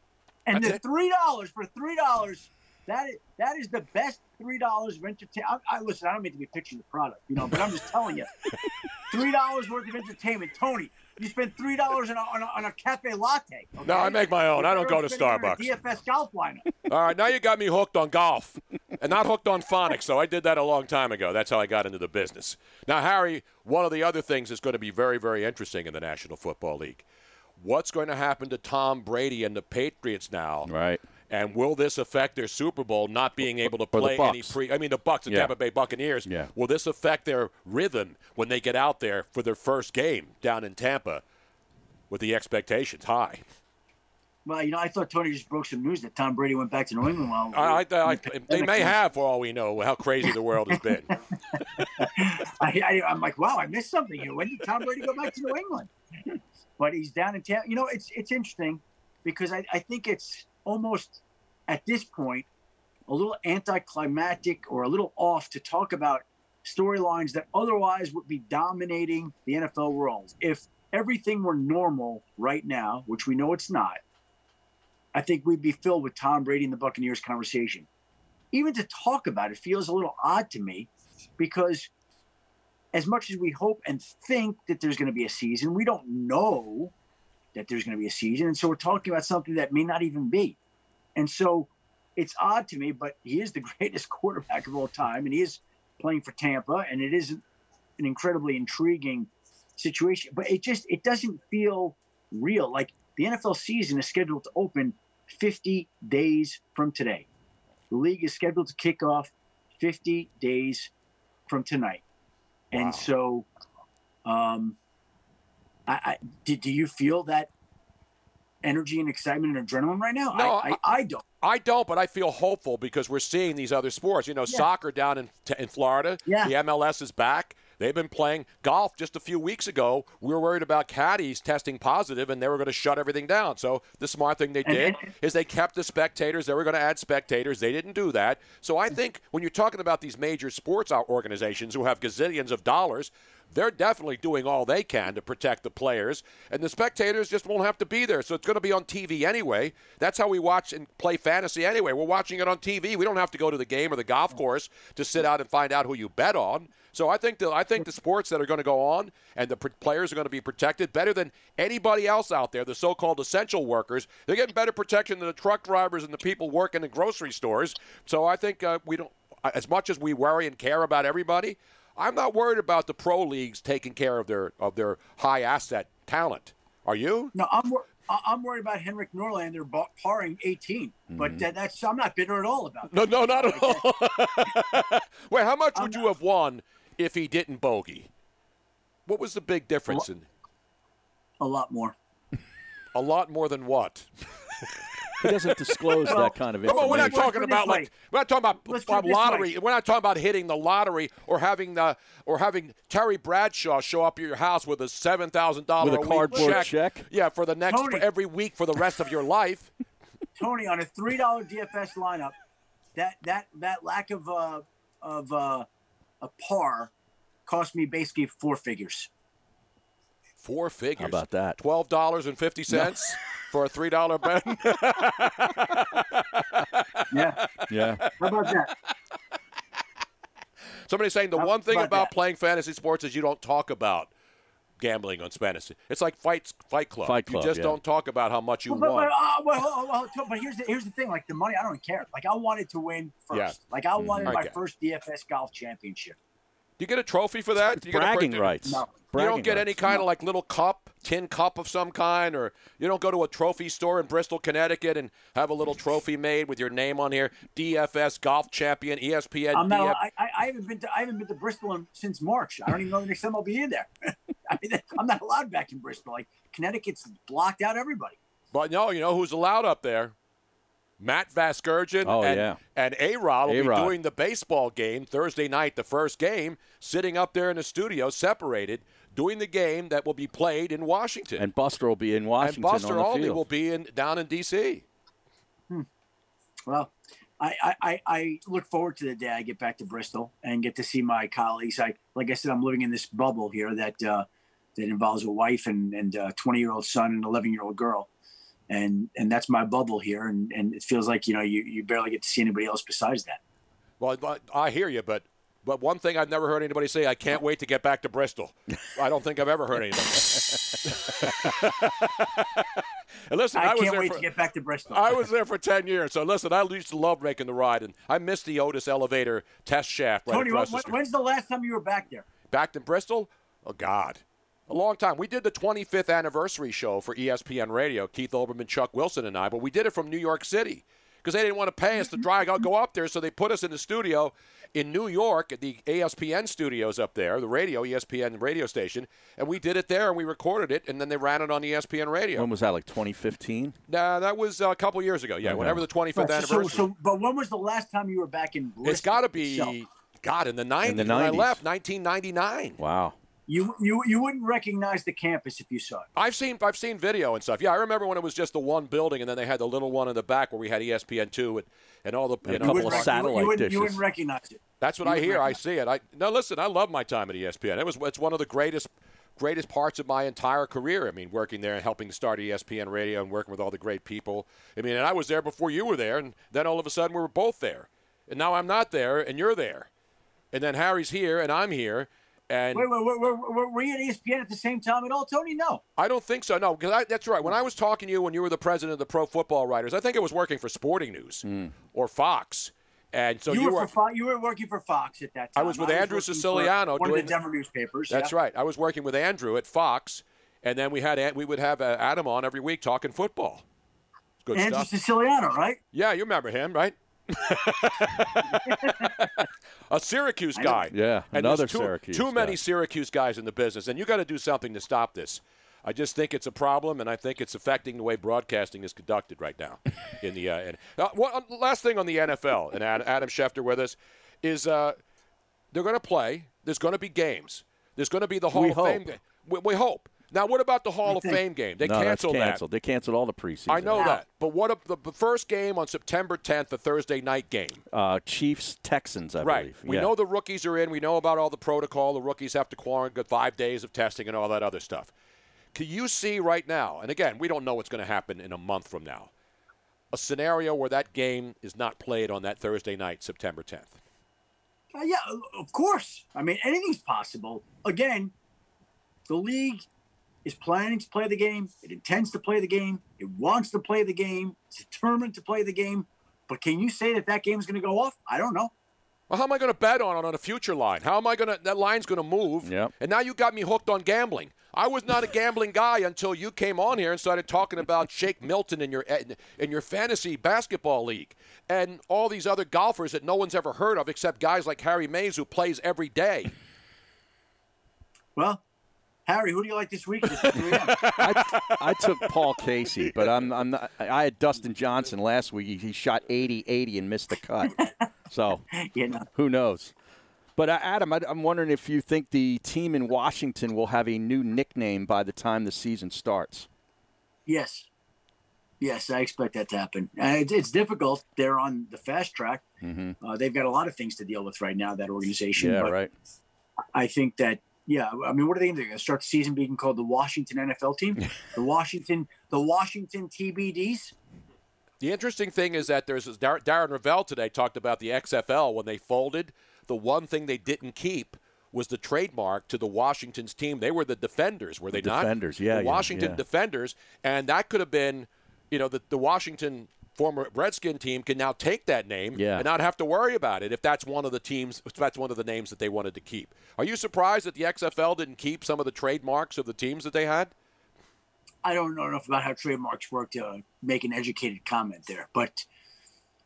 And That's the it. three dollars for three dollars, that is that is the best three dollars of entertainment. I, I listen. I don't mean to be pitching the product, you know, but I'm just telling you, three dollars worth of entertainment. Tony, you spend three dollars on a, on, on a cafe latte. okay? No, I make my own. I don't go to Instead of getting Starbucks. a DFS golf lineup. All right, now you got me hooked on golf, and not hooked on phonics. So I did that a long time ago. That's how I got into the business. Now, Harry, one of the other things that's going to be very, very interesting in the National Football League. What's going to happen to Tom Brady and the Patriots now? Right. And will this affect their Super Bowl not being able to play any Bucks. pre? I mean, the Bucks, the Yeah. Tampa Bay Buccaneers. Yeah. Will this affect their rhythm when they get out there for their first game down in Tampa, with the expectations high? Well, you know, I thought Tony just broke some news that Tom Brady went back to New England. While I, I, I, they may have, for all we know, how crazy the world has been. I, I, I'm like, wow, I missed something here. When did Tom Brady go back to New England? But he's down in Tampa. You know, it's it's interesting because I, I think it's almost at this point a little anticlimactic or a little off to talk about storylines that otherwise would be dominating the NFL world. If everything were normal right now, which we know it's not, I think we'd be filled with Tom Brady and the Buccaneers conversation. Even to talk about it feels a little odd to me because as much as we hope and think that there's going to be a season, we don't know that there's going to be a season. And so we're talking about something that may not even be. And so it's odd to me, but he is the greatest quarterback of all time, and he is playing for Tampa, and it is an incredibly intriguing situation. But it just it doesn't feel real. Like the NFL season is scheduled to open 50 days from today. The league is scheduled to kick off 50 days from tonight. And so, um, I, I did. Do you feel that energy and excitement and adrenaline right now? No, I, I, I don't. I don't, but I feel hopeful because we're seeing these other sports. You know, Yeah. soccer down in in Florida. Yeah. The MLS is back. They've been playing golf just a few weeks ago. We were worried about caddies testing positive, and they were going to shut everything down. So the smart thing they did is they kept the spectators. They were going to add spectators. They didn't do that. So I think when you're talking about these major sports organizations who have gazillions of dollars, they're definitely doing all they can to protect the players, and the spectators just won't have to be there. So it's going to be on TV anyway. That's how we watch and play fantasy anyway. We're watching it on TV. We don't have to go to the game or the golf course to sit out and find out who you bet on. So I think the I think the sports that are going to go on and the players are going to be protected better than anybody else out there. The so-called essential workers, they're getting better protection than the truck drivers and the people working in grocery stores. So I think uh, we don't as much as we worry and care about everybody. I'm not worried about the pro leagues taking care of their of their high asset talent. Are you? No, I'm wor- I'm worried about Henrik Norlander parring 18, but uh, that's I'm not bitter at all about. No, no, not at all. Wait, how much would you have won if he didn't bogey? What was the big difference in? A lot more. A lot more than what? He doesn't disclose that kind of information. on, we're not talking about like we're not talking about, Let's put about it this lottery. We're not talking about hitting the lottery or having the or having Terry Bradshaw show up at your house with a seven thousand dollar With a cardboard check? Yeah, for the next Tony. for every week for the rest of your life. Tony on a three dollar DFS lineup, that that that lack of uh, of uh, a par cost me basically four figures. Four figures. How about that? Twelve dollars and fifty cents for a three dollar bet. yeah. Yeah. How about that? Somebody's saying the How one thing about about playing fantasy sports is you don't talk about gambling on fantasy. It's like fight Fight Club. Fight club you just yeah. don't talk about how much you But, but, won. but, uh, well, well, well, well, but here's the here's the thing. Like the money, I don't care. Like I wanted to win first. Yeah. Like I wanted my Okay. first DFS golf championship. Do you get a trophy for that? Do you get a bragging rights. No. You don't get any rights. kind of like little cup, tin cup of some kind, or you don't go to a trophy store in Bristol, Connecticut, and have a little trophy made with your name on here, DFS golf champion, ESPN. I'm um, not. DF- I, I, I haven't been to I haven't been to Bristol in, since March. I don't even know the next time I'll be in there. I mean, I'm not allowed back in Bristol. Like Connecticut's blocked out everybody. But no, you know who's allowed up there? Matt Vasgersian Oh, and, yeah. and A-Rod will A-Rod. be doing the baseball game Thursday night, the first game, sitting up there in the studio, separated, doing the game that will be played in Washington. And Buster will be in Washington and Buster on Olney will be in down in D.C. Well, I, I, I, I look forward to the day I get back to Bristol and get to see my colleagues. I like I said, I'm living in this bubble here that uh, that involves a wife and and a 20 year old son and 11 year old girl, and and that's my bubble here. And and it feels like you know you, you barely get to see anybody else besides that. Well, I- I hear you, but but one thing I've never heard anybody say, I can't wait to get back to Bristol. I don't think I've ever heard anybody. listen, I, I, was can't there wait for, to get back to Bristol. I was there for 10 years. So listen, I used to love making the ride, and I missed the Otis elevator test shaft right Tony, across when, the street. when's the last time you were back there? Back in Bristol? Oh, God. A long time. We did the 25th anniversary show for ESPN Radio, Keith Olbermann, Chuck Wilson, and I, but we did it from New York City because they didn't want to pay us to drive out go up there, so they put us in the studio in New York at the ESPN studios up there, the radio, ESPN radio station, and we did it there and we recorded it, and then they ran it on ESPN Radio. When was that? Like 2015? Nah, that was uh, a couple years ago. Yeah, Okay. whenever the 25th Right, so- anniversary. So, so, but when was the last time you were back in Bristol? it's got to be, itself? God, in the 90s, In the when I left, 1999. Wow. You, you you wouldn't recognize the campus if you saw it. I've seen I've seen video and stuff. Yeah, I remember when it was just the one building, and then they had the little one in the back where we had ESPN two and, and all the And you a couple of wouldn't- satellite you, wouldn't, dishes. you wouldn't recognize it. That's what You I would hear. I see it. I no listen. I love my time at ESPN. It was it's one of the greatest greatest parts of my entire career. I mean, working there and helping start ESPN Radio and working with all the great people. I mean, and I was there before you were there, and then all of a sudden we were both there, and now I'm not there, and you're there, and then Harry's here, and I'm here, and Wait, wait, wait, wait, were, were you at ESPN at the same time at all, Tony? No. I don't think so. No, because that's right. When I was talking to you when you were the president of the Pro Football Writers, I think it was working for Sporting News or Fox, and so you, you, were, were. for Fo- you were working for Fox at that time. I was with Andrew working for Siciliano one doing of the Denver newspapers. That's yeah. right. I was working with Andrew at Fox, and then we had we would have uh, Adam on every week talking football. Good Andrew stuff. Siciliano, right? Yeah, you remember him, right? A Syracuse guy. Yeah, and another too, Syracuse Too many guy. Syracuse guys in the business, and you got to do something to stop this. I just think it's a problem, and I think it's affecting the way broadcasting is conducted right now. in the uh, and, uh, one, last thing on the NFL, and Ad- Adam Schefter with us is uh, They're going to play. There's going to be games. There's going to be the Hall We of hope. Fame. We, we hope. Now, what about the Hall of Fame game? They no, that's canceled that. canceled. They canceled all the preseason. I know that. But what if the, the first game on September 10th, the Thursday night game? Uh, Chiefs Texans, I right. believe. We yeah. know the rookies are in. We know about all the protocol. The rookies have to quarantine, five days of testing, and all that other stuff. Can you see right now? And again, we don't know what's going to happen in a month from now. A scenario where that game is not played on that Thursday night, September 10th. Uh, yeah, of course. I mean, anything's possible. Again, the league is planning to play the game. It intends to play the game. It wants to play the game. It's determined to play the game. But can you say that that game is going to go off? I don't know. Well, how am I going to bet on it on a future line? How am I going to? That line's going to move. Yep. And now you got me hooked on gambling. I was not a gambling guy until you came on here and started talking about Shake Milton in your in your fantasy basketball league and all these other golfers that no one's ever heard of except guys like Harry Mayes who plays every day. Well, Harry, who do you like this week? I, I took Paul Casey, but I'm, I'm not, I had Dustin Johnson last week. He, he shot 80 80 and missed the cut. So you know. who knows? But uh, Adam, I, I'm wondering if you think the team in Washington will have a new nickname by the time the season starts. yes. Yes, I expect that to happen. Uh, it, it's difficult. They're on the fast track. Mm-hmm. Uh, they've got a lot of things to deal with right now, that organization. Yeah, but right. I think that yeah, I mean, what are they going to do? Gonna Start the season being called the Washington NFL team, the Washington, the Washington TBDs. The interesting thing is that there's Dar- Darren Rovell today talked about the XFL when they folded. The one thing they didn't keep was the trademark to the Washington's team. They were the defenders, were they The not? Defenders, yeah, The yeah, Washington yeah. defenders, and that could have been, you know, the, the Washington former Redskin team can now take that name Yeah. and not have to worry about it if that's one of the teams, if that's one of the names that they wanted to keep. Are you surprised that the XFL didn't keep some of the trademarks of the teams that they had? I don't know enough about how trademarks work to make an educated comment there, but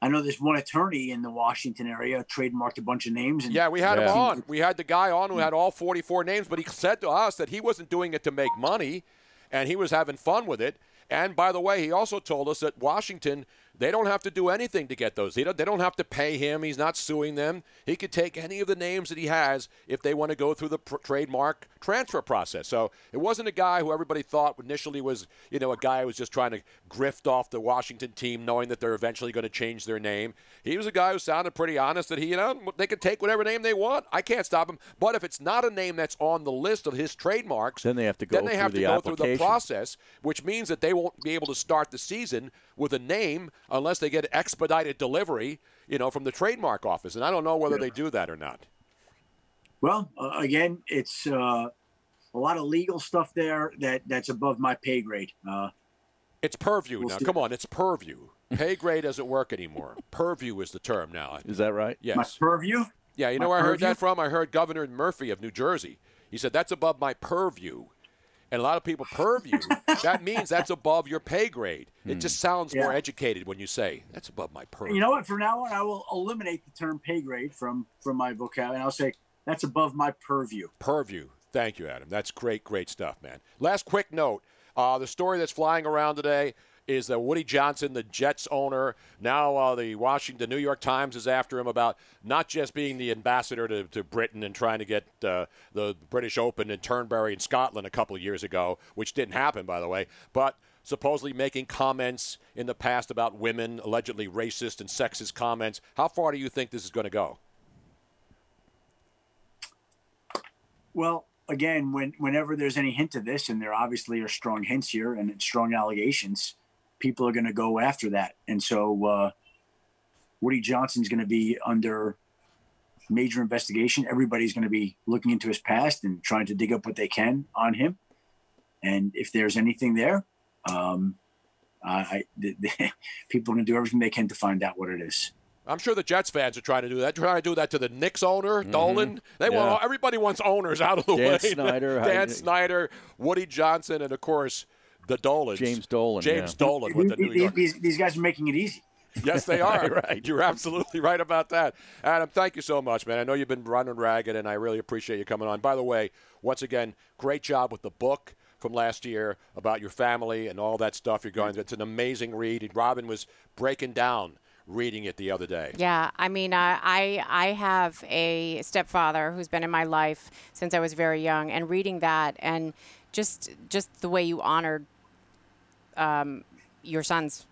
I know there's one attorney in the Washington area trademarked a bunch of names. And Yeah, we had him on. We had the guy on who had all 44 names, but he said to us that he wasn't doing it to make money and he was having fun with it. And by the way, he also told us that Washington, they don't have to do anything to get those. They don't, they don't have to pay him. He's not suing them. He could take any of the names that he has if they want to go through the pr- trademark transfer process. So it wasn't a guy who everybody thought initially was, you know, a guy who was just trying to grift off the Washington team, knowing that they're eventually going to change their name. He was a guy who sounded pretty honest that he, you know, they could take whatever name they want. I can't stop him. But if it's not a name that's on the list of his trademarks, Then they have to go then they through have to the go through the process, which means that they won't be able to start the season with a name unless they get expedited delivery, you know, from the trademark office. And I don't know whether they do that or not. Well, uh, again, it's uh, a lot of legal stuff there that that's above my pay grade. Uh, It's purview We'll now. see. Come on, it's purview. Pay grade doesn't work anymore. Purview is the term now. Is that right? Yes. My purview? Yeah, you know My where I heard that from? I heard Governor Murphy of New Jersey. He said that's above my purview. And a lot of people purview, that means that's above your pay grade. It Hmm. just sounds more educated when you say that's above my purview. You know what? From now on, I will eliminate the term pay grade from from my vocabulary, and I'll say that's above my purview. Purview. Thank you, Adam. That's great, great stuff, man. Last quick note: uh, the story that's flying around today is that Woody Johnson, the Jets owner, now uh, the Washington, New York Times is after him about not just being the ambassador to, to Britain and trying to get uh, the British Open in Turnberry in Scotland a couple of years ago, which didn't happen, by the way, but supposedly making comments in the past about women, allegedly racist and sexist comments. How far do you think this is going to go? Well, again, when whenever there's any hint of this, and there obviously are strong hints here and strong allegations, people are going to go after that. And so uh, Woody Johnson's going to be under major investigation. Everybody's going to be looking into his past and trying to dig up what they can on him. And if there's anything there, um, I, I the, the, people are going to do everything they can to find out what it is. I'm sure the Jets fans are trying to do that. Trying to do that to the Knicks owner, Dolan. They want Mm-hmm. Yeah. all, everybody wants owners out of the Dan way. Snyder, Dan I- Snyder, Woody Johnson, and of course the Dolans. James Dolan, James yeah. Dolan with the New These- York. These, these guys are making it easy. Yes, they are. Right. You're absolutely right about that. Adam, thank you so much, man. I know you've been running ragged, and I really appreciate you coming on. By the way, once again, great job with the book from last year about your family and all that stuff you're going through. It's an amazing read. And Robin was breaking down reading it the other day. Yeah, I mean, uh, I I have a stepfather who's been in my life since I was very young, and reading that and just just the way you honored um, your son's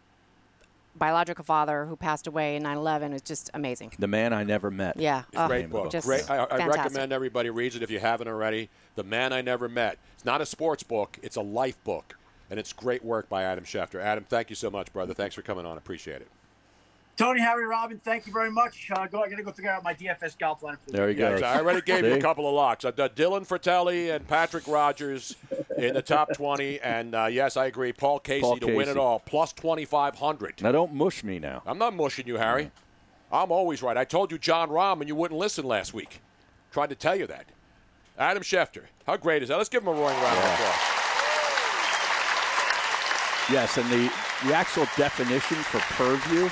biological father who passed away in 9/11 is just amazing. The man I never met. Yeah, oh, great book. just Great. I, I recommend everybody reads it if you haven't already. The Man I Never Met. It's not a sports book. It's a life book, and it's great work by Adam Schefter. Adam, thank you so much, brother. Thanks for coming on. Appreciate it. Tony, Harry, Robin, thank you very much. Uh, go, I got to go figure out my DFS golf line. For the There you go. Yeah. I already gave you a couple of locks. I've done Dylan Frittelli and Patrick Rodgers in the top 20. And uh, yes, I agree. Paul Casey Paul to win it all, plus 2,500. Now don't mush me now. I'm not mushing you, Harry. I'm always right. I told you Jon Rahm, and you wouldn't listen last week. Tried to tell you that. Adam Schefter. How great is that? Let's give him a roaring round of applause. Yes, and the, the actual definition for purview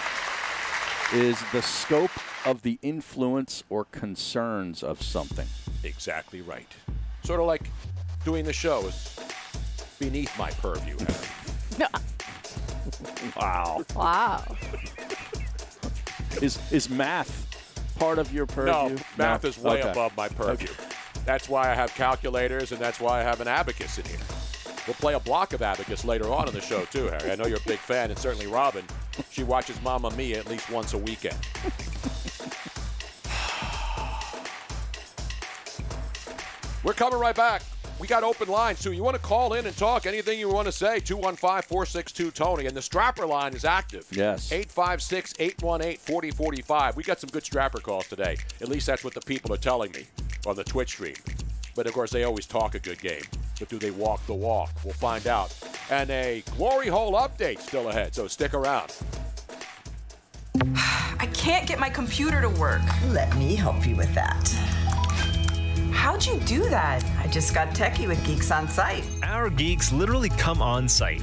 is the scope of the influence or concerns of something. Exactly right. Sort of like doing the show is beneath my purview. Harry. Wow. Wow. Is is math part of your purview? No, math is way Okay. above my purview. That's why I have calculators, and that's why I have an abacus in here. We'll play a block of abacus later on in the show too, Harry. I know you're a big fan, and certainly Robin. She watches Mamma Mia at least once a weekend. We're coming right back. We got open lines too. You want to call in and talk anything you want to say? 215 462 Tony. And the strapper line is active. Yes. 856 818 4045. We got some good strapper calls today. At least that's what the people are telling me on the Twitch stream. But of course, they always talk a good game. But do they walk the walk? We'll find out. And a glory hole update still ahead, so stick around. I can't get my computer to work. Let me help you with that. How'd you do that? I just got techie with Geeks on Site. Our geeks literally come on site.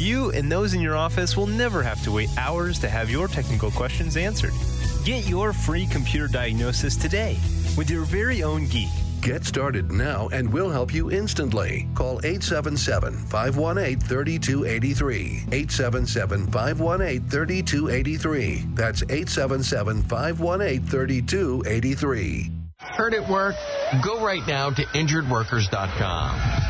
You and those in your office will never have to wait hours to have your technical questions answered. Get your free computer diagnosis today with your very own geek. Get started now and we'll help you instantly. Call 877 518 3283. 877 518 3283. That's 877 518 3283. Heard it work? Go right now to injuredworkers.com.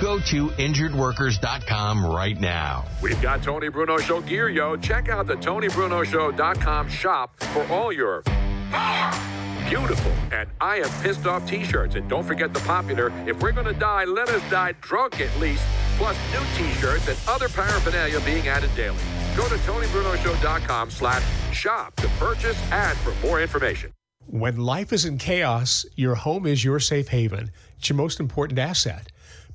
Go to injuredworkers.com right now. We've got Tony Bruno Show gear, yo. Check out the TonyBrunoShow.com shop for all your beautiful and I am pissed off t-shirts. And don't forget the popular, if we're going to die, let us die drunk at least, plus new t-shirts and other paraphernalia being added daily. Go to TonyBrunoShow.com slash shop to purchase and for more information. When life is in chaos, your home is your safe haven. It's your most important asset.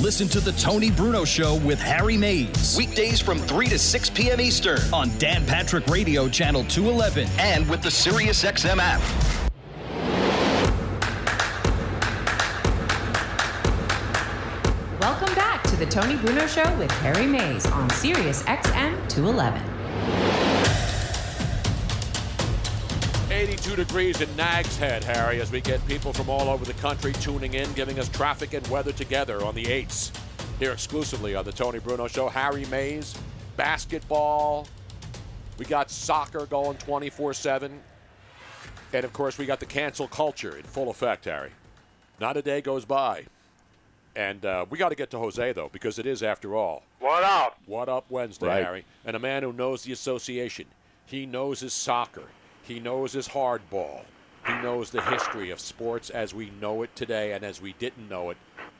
Listen to The Tony Bruno Show with Harry Mayes. Weekdays from 3 to 6 p.m. Eastern on Dan Patrick Radio, Channel 211. and with the SiriusXM app. Welcome back to the Tony Bruno Show with Harry Mayes on Sirius XM 211. 82 degrees in Nags Head, Harry, as we get people from all over the country tuning in, giving us traffic and weather together on the 8s. Here exclusively on the Tony Bruno Show. Harry Mayes, basketball. We got soccer going 24 7. And of course, we got the cancel culture in full effect, Harry. Not a day goes by. And uh, we got to get to Jose, though, because it is, after all, What up? What Up Wednesday, Right. Harry. And a man who knows the association. He knows his soccer. He knows his hardball. He knows the history of sports as we know it today and as we didn't know it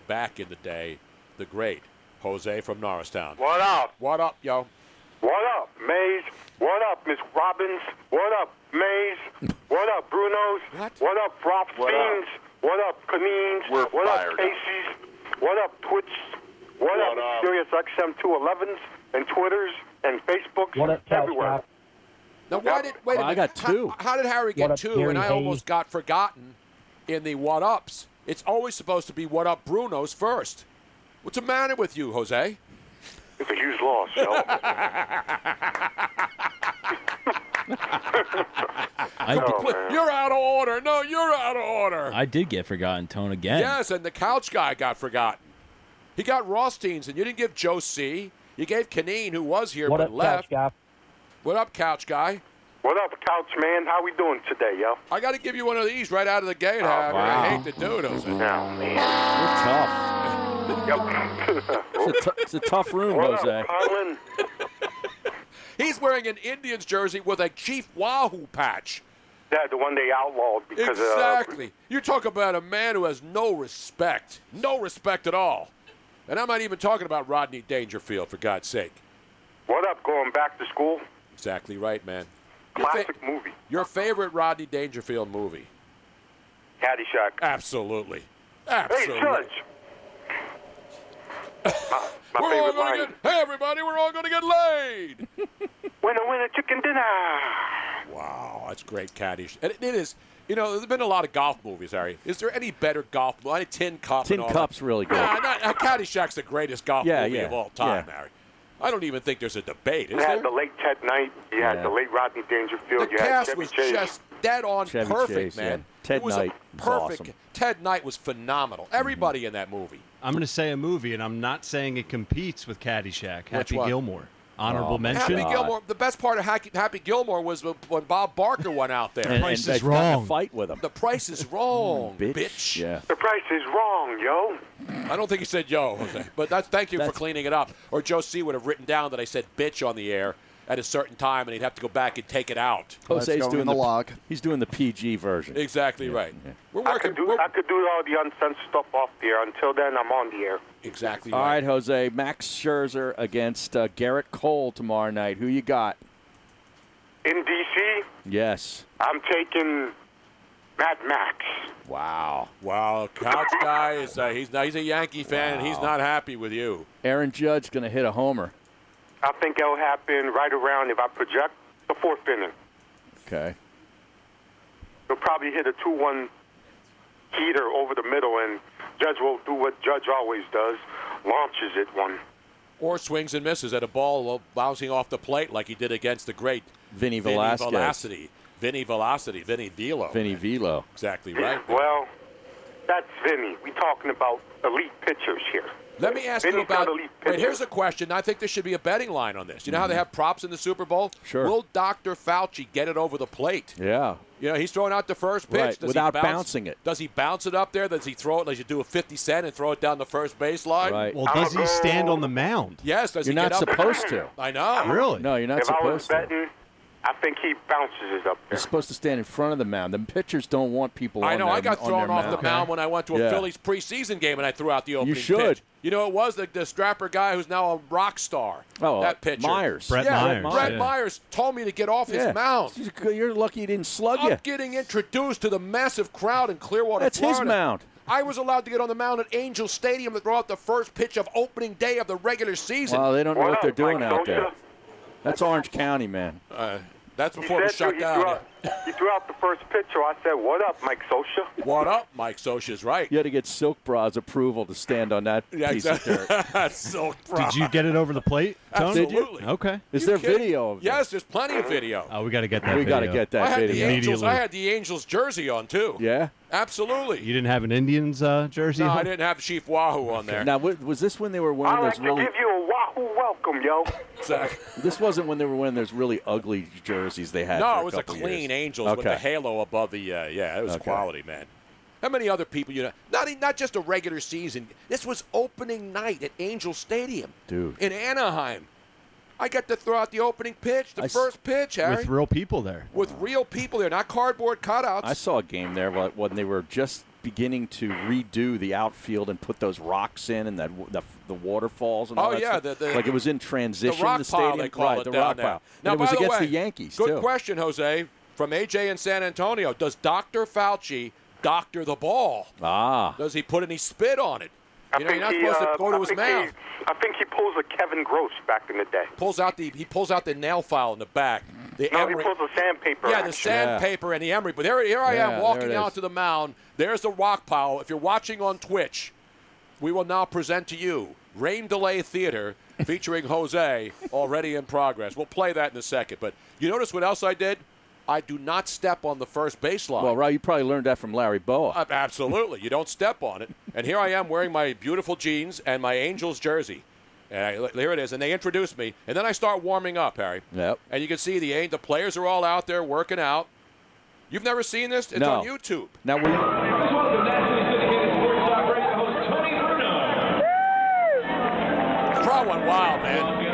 back in the day. The great Jose from Norristown. What up? What up, yo? What up, Mayes? What up, Miss Robbins? What up, Mayes? What up, Bruno's? What, up, Rothsteins? What up, Canines? We're what fired up, Casey's? What up, Twitch? What, What up, up? Sirius XM 211s and Twitters and Facebooks What up, everywhere? Guy? Now, why did wait a Well, I got two. How, how did Harry get two? Gary and I Hayes? almost got forgotten in the what ups. It's always supposed to be what up Bruno's first. What's the matter with you, Jose? It's a huge loss, yo. I Compl- did, You're out of order. No, you're out of order. I did get forgotten tone again. Yes, and the couch guy got forgotten. He got Rothstein's, and you didn't give Joe C. You gave Kaneen, who was here What but up, left. Couch Guy? What up, couch guy? What up, Couch Man? How we doing today, yo? I got to give you one of these right out of the gate, Oh, Harry. I wow. hate to do it, Jose. You're tough. It's a, t- it's a tough room, What Jose. up, Colin? He's wearing an Indians jersey with a Chief Wahoo patch. Yeah, the one they outlawed because Exactly. You talk about a man who has no respect. No respect at all. And I'm not even talking about Rodney Dangerfield, for God's sake. uh, what up, going back to school? Exactly right, man. Your fa- Classic movie. Your favorite Rodney Dangerfield movie? Caddyshack. Absolutely. Absolutely. Hey, Absolutely. Judge. my my we're all favorite gonna line. get, hey, everybody, we're all going to get laid. Winner, winner, chicken dinner. Wow, that's great, Caddish. And it, it is, you know, there's been a lot of golf movies, Harry. Is there any better golf movie? I Tin Cup. Tin and all Cup's that. really good. Nah, not, uh, Caddyshack's the greatest golf Yeah, movie yeah, of all time, yeah. Harry. I don't even think there's a debate, is You had there? the late Ted Knight. You had Yeah. the late Rodney Dangerfield. The you had cast Chevy was Chase. just dead on Chevy perfect, Chase, man. yeah. Ted it was Knight a was perfect. awesome. Ted Knight was phenomenal. Mm-hmm. Everybody in that movie. I'm going to say a movie, and I'm not saying it competes with Caddyshack. Happy one? Gilmore. Honorable Oh, mention. Happy Gilmore. Uh, the best part of Happy, Happy Gilmore was when- when Bob Barker went out there. And, Price and is they've gotten Wrong. a fight with him. The price is wrong, mm, bitch. bitch. Yeah. The price is wrong, yo. I don't think he said yo, Jose. But that's thank you for cleaning it up. Or Joe C would have written down that I said bitch on the air at a certain time, and he'd have to go back and take it out. Jose's go in doing the log. He's doing the PG version. Exactly right. We're I could do we're- I could do all the uncensored stuff off the air. Until then, I'm on the air. exactly All right. right, Jose. Max Scherzer against uh, Gerrit Cole tomorrow night. Who you got? In DC, Yes. I'm taking Mad Max. Wow. Wow, couch guy is uh, he's he's a Yankee fan and he's not happy with you. Aaron Judge going to hit a homer. I think it'll happen right around if I project the fourth inning. Okay. He'll probably hit a two-one heater over the middle, and Judge will do what Judge always does, launches it one. Or swings and misses at a ball bouncing off the plate like he did against the great Vinny Vinny Velasquez. Velocity. Vinny Velocity. Vinny Velo. Vinny Velo. Exactly right. Well, that's Vinny. We're talking about elite pitchers here. Let me ask you about. Wait, here's a question. I think there should be a betting line on this. You know how they mm-hmm. have props in the Super Bowl? Sure. Will Dr. Fauci get it over the plate? Yeah. You know, he's throwing out the first pitch. Right, Does he without bounce- bouncing it. Does he bounce it up there? Does he throw it? Does he do a 50 cent and throw it down the first baseline? Right. Well, does he stand on the mound? Yes. Does You're he not get up? supposed to. I know. Really? No, you're not if I was supposed to. Betting, I think he bounces it up You're supposed to stand in front of the mound. The pitchers don't want people I on know. their- I got thrown off mound. the mound when I went to a Yeah. Phillies preseason game and I threw out the opening You should. pitch. You know, it was the, the strapper guy who's now a rock star. Oh, that uh, pitcher. Myers. Brett yeah, Myers, Brett yeah. Myers told me to get off Yeah. his mound. You're lucky he didn't slug I'm you. getting introduced to the massive crowd in Clearwater, That's his Florida. mound. I was allowed to get on the mound at Angel Stadium to throw out the first pitch of opening day of the regular season. Well, they don't know what they're doing out there. That's Orange County, man. Uh, that's before we said shut he down. Threw out, he threw out the first pitch, so I said, "What up, Mike Scioscia?" What up, Mike Scioscia's right. You had to get Silk Bra's approval to stand on that Yeah, piece of exactly. dirt. Silk Bra. Did you get it over the plate, Tony? Absolutely. Okay. Is You there kidding? video of it? Yes, there's plenty of video. Oh, we got to get that. We gotta get that I had the video. Angels. Immediately. I had the Angels jersey on too. Yeah. Absolutely. You didn't have an Indians uh, jersey? No, on? I didn't have Chief Wahoo on there. Now, was this when they were wearing I wearing like those to really? give you a wahoo welcome, yo. This wasn't when they were wearing those really ugly jerseys they had. No, for it was a couple clean years. Angels okay. with the halo above the. Uh, yeah, it was Okay. quality, man. How many other people you know? Not not just a regular season. This was opening night at Angel Stadium Dude. in Anaheim. I got to throw out the opening pitch, the I first pitch, Harry, With real people there. with real people there, not cardboard cutouts. I saw a game there when they were just beginning to redo the outfield and put those rocks in and that the, the waterfalls and all Oh, that yeah, stuff. the- the- like it was in transition. the rock the stadium, pile, they call right? it the down rock there. pile. Now, and it was the against way, the Yankees Good too. question, Jose, from AJ in San Antonio. Does Dr. Fauci doctor the ball? Ah, Does he put any spit on it? You know, you're not he, supposed uh, to go to I his mouth. He, I think he pulls a Kevin Gross back in the day. Pulls out the he pulls out the nail file in the back. The No, emery- he pulls the sandpaper. yeah, the action. sandpaper and the emery. But there, here I Yeah, am walking out to the mound. There's the rock pile. If you're watching on Twitch, we will now present to you Rain Delay Theater featuring Jose already in progress. We'll play that in a second. But you notice what else I did? I do not step on the first baseline. well, right. You probably learned that from Larry Bowa. Uh, absolutely. You don't step on it. And here I am wearing my beautiful jeans and my Angels jersey. And I, here it is. And they introduce me. And then I start warming up, Harry. Yep. And you can see the the players are all out there working out. You've never seen this? It's No. on YouTube. Now, were you, The crowd went wild, man.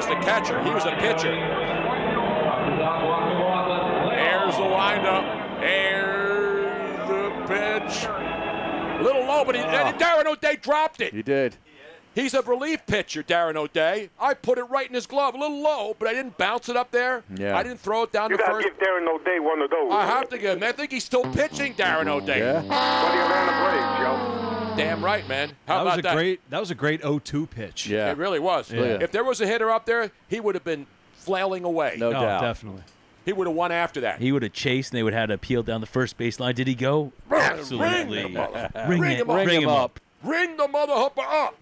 Was the catcher. He was a pitcher. There's the windup. There's the pitch. A little low, but he, ah. and Darren O'Day dropped it. He did. He's a relief pitcher, Darren O'Day. I put it right in his glove, a little low, but I didn't bounce it up there. Yeah. I didn't throw it down You to gotta give Darren O'Day one of those. I have to give him. I think he's still pitching, Darren mm-hmm. O'Day. Yeah. But he ran the Braves, yo. Damn um, right, man. How that about was a that? great. That was a great 0-2 pitch. Yeah. It really was. Yeah. If there was a hitter up there, he would have been flailing away. No Oh, doubt. definitely. He would have won after that. He would have chased, and they would have had to peel down the first baseline. Did he go? Absolutely. Ring him up. Ring, Ring him up. ring Ring him him up. up. Ring the mother hooper up.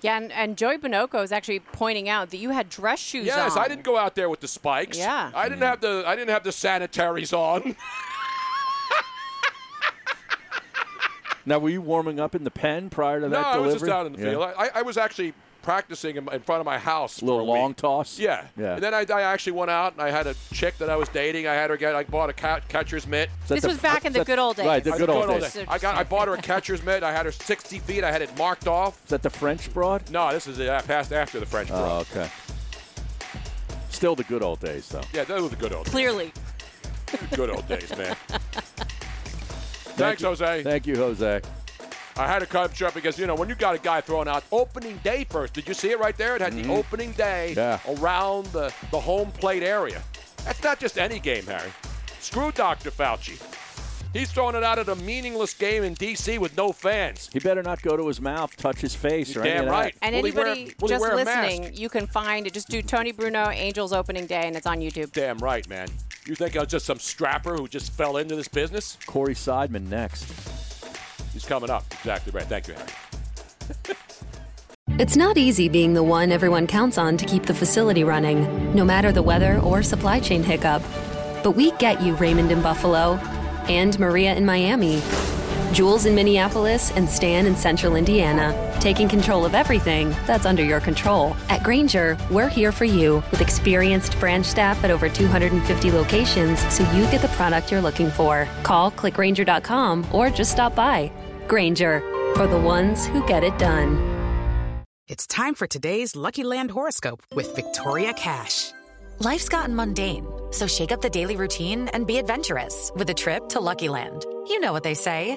Yeah, and, and Joey Bonocco is actually pointing out that you had dress shoes on. Yes, I didn't go out there with the spikes. Yeah. I didn't have the I didn't have the sanitaries on. Now, were you warming up in the pen prior to no, that I was just out in the Yeah. field. I, I was actually practicing in, in front of my house. A little for a week. long toss. Yeah. Yeah. And then I, I actually went out and I had a chick that I was dating. I had her get. I bought a cat, catcher's mitt. Is that This the- was back in the good old days. Right, the I- good old no, no, days. I got. I bought her a catcher's mitt. I had her 60 feet. I had it marked off. Is that the French broad? No, this is uh, past after the French broad. Oh, okay. Still the good old days, though. yeah, those were the good old days. Clearly. good old days, man. Thank Thanks, you. Jose. Thank you, Jose. I had to cut short because you know when you got a guy throwing out opening day first. Did you see it right there? It had the opening day Mm-hmm. Yeah. around the, the home plate area. That's not just any game, Harry. Screw Dr. Fauci. He's throwing it out at a meaningless game in D.C. with no fans. He better not go to his mouth, touch his face, or Damn right. And Will he wear- anybody just wear a mask? listening, you can find it. Just do Tony Bruno Angels opening day, and it's on YouTube. Damn right, man. You think I was just some strapper who just fell into this business? Corey Seidman next. He's coming up. Exactly right. Thank you, Harry. It's not easy being the one everyone counts on to keep the facility running, no matter the weather or supply chain hiccup. But we get you, Raymond in Buffalo, and Maria in Miami, Jules in Minneapolis, and Stan in Central Indiana, taking control of everything that's under your control. At Grainger, we're here for you with experienced branch staff at over 250 locations so you get the product you're looking for. Call clickgrainger.com or just stop by. Grainger, for the ones who get it done. It's time for today's Lucky Land horoscope with Victoria Cash. Life's gotten mundane, so shake up the daily routine and be adventurous with a trip to Lucky Land. You know what they say.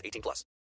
18 plus.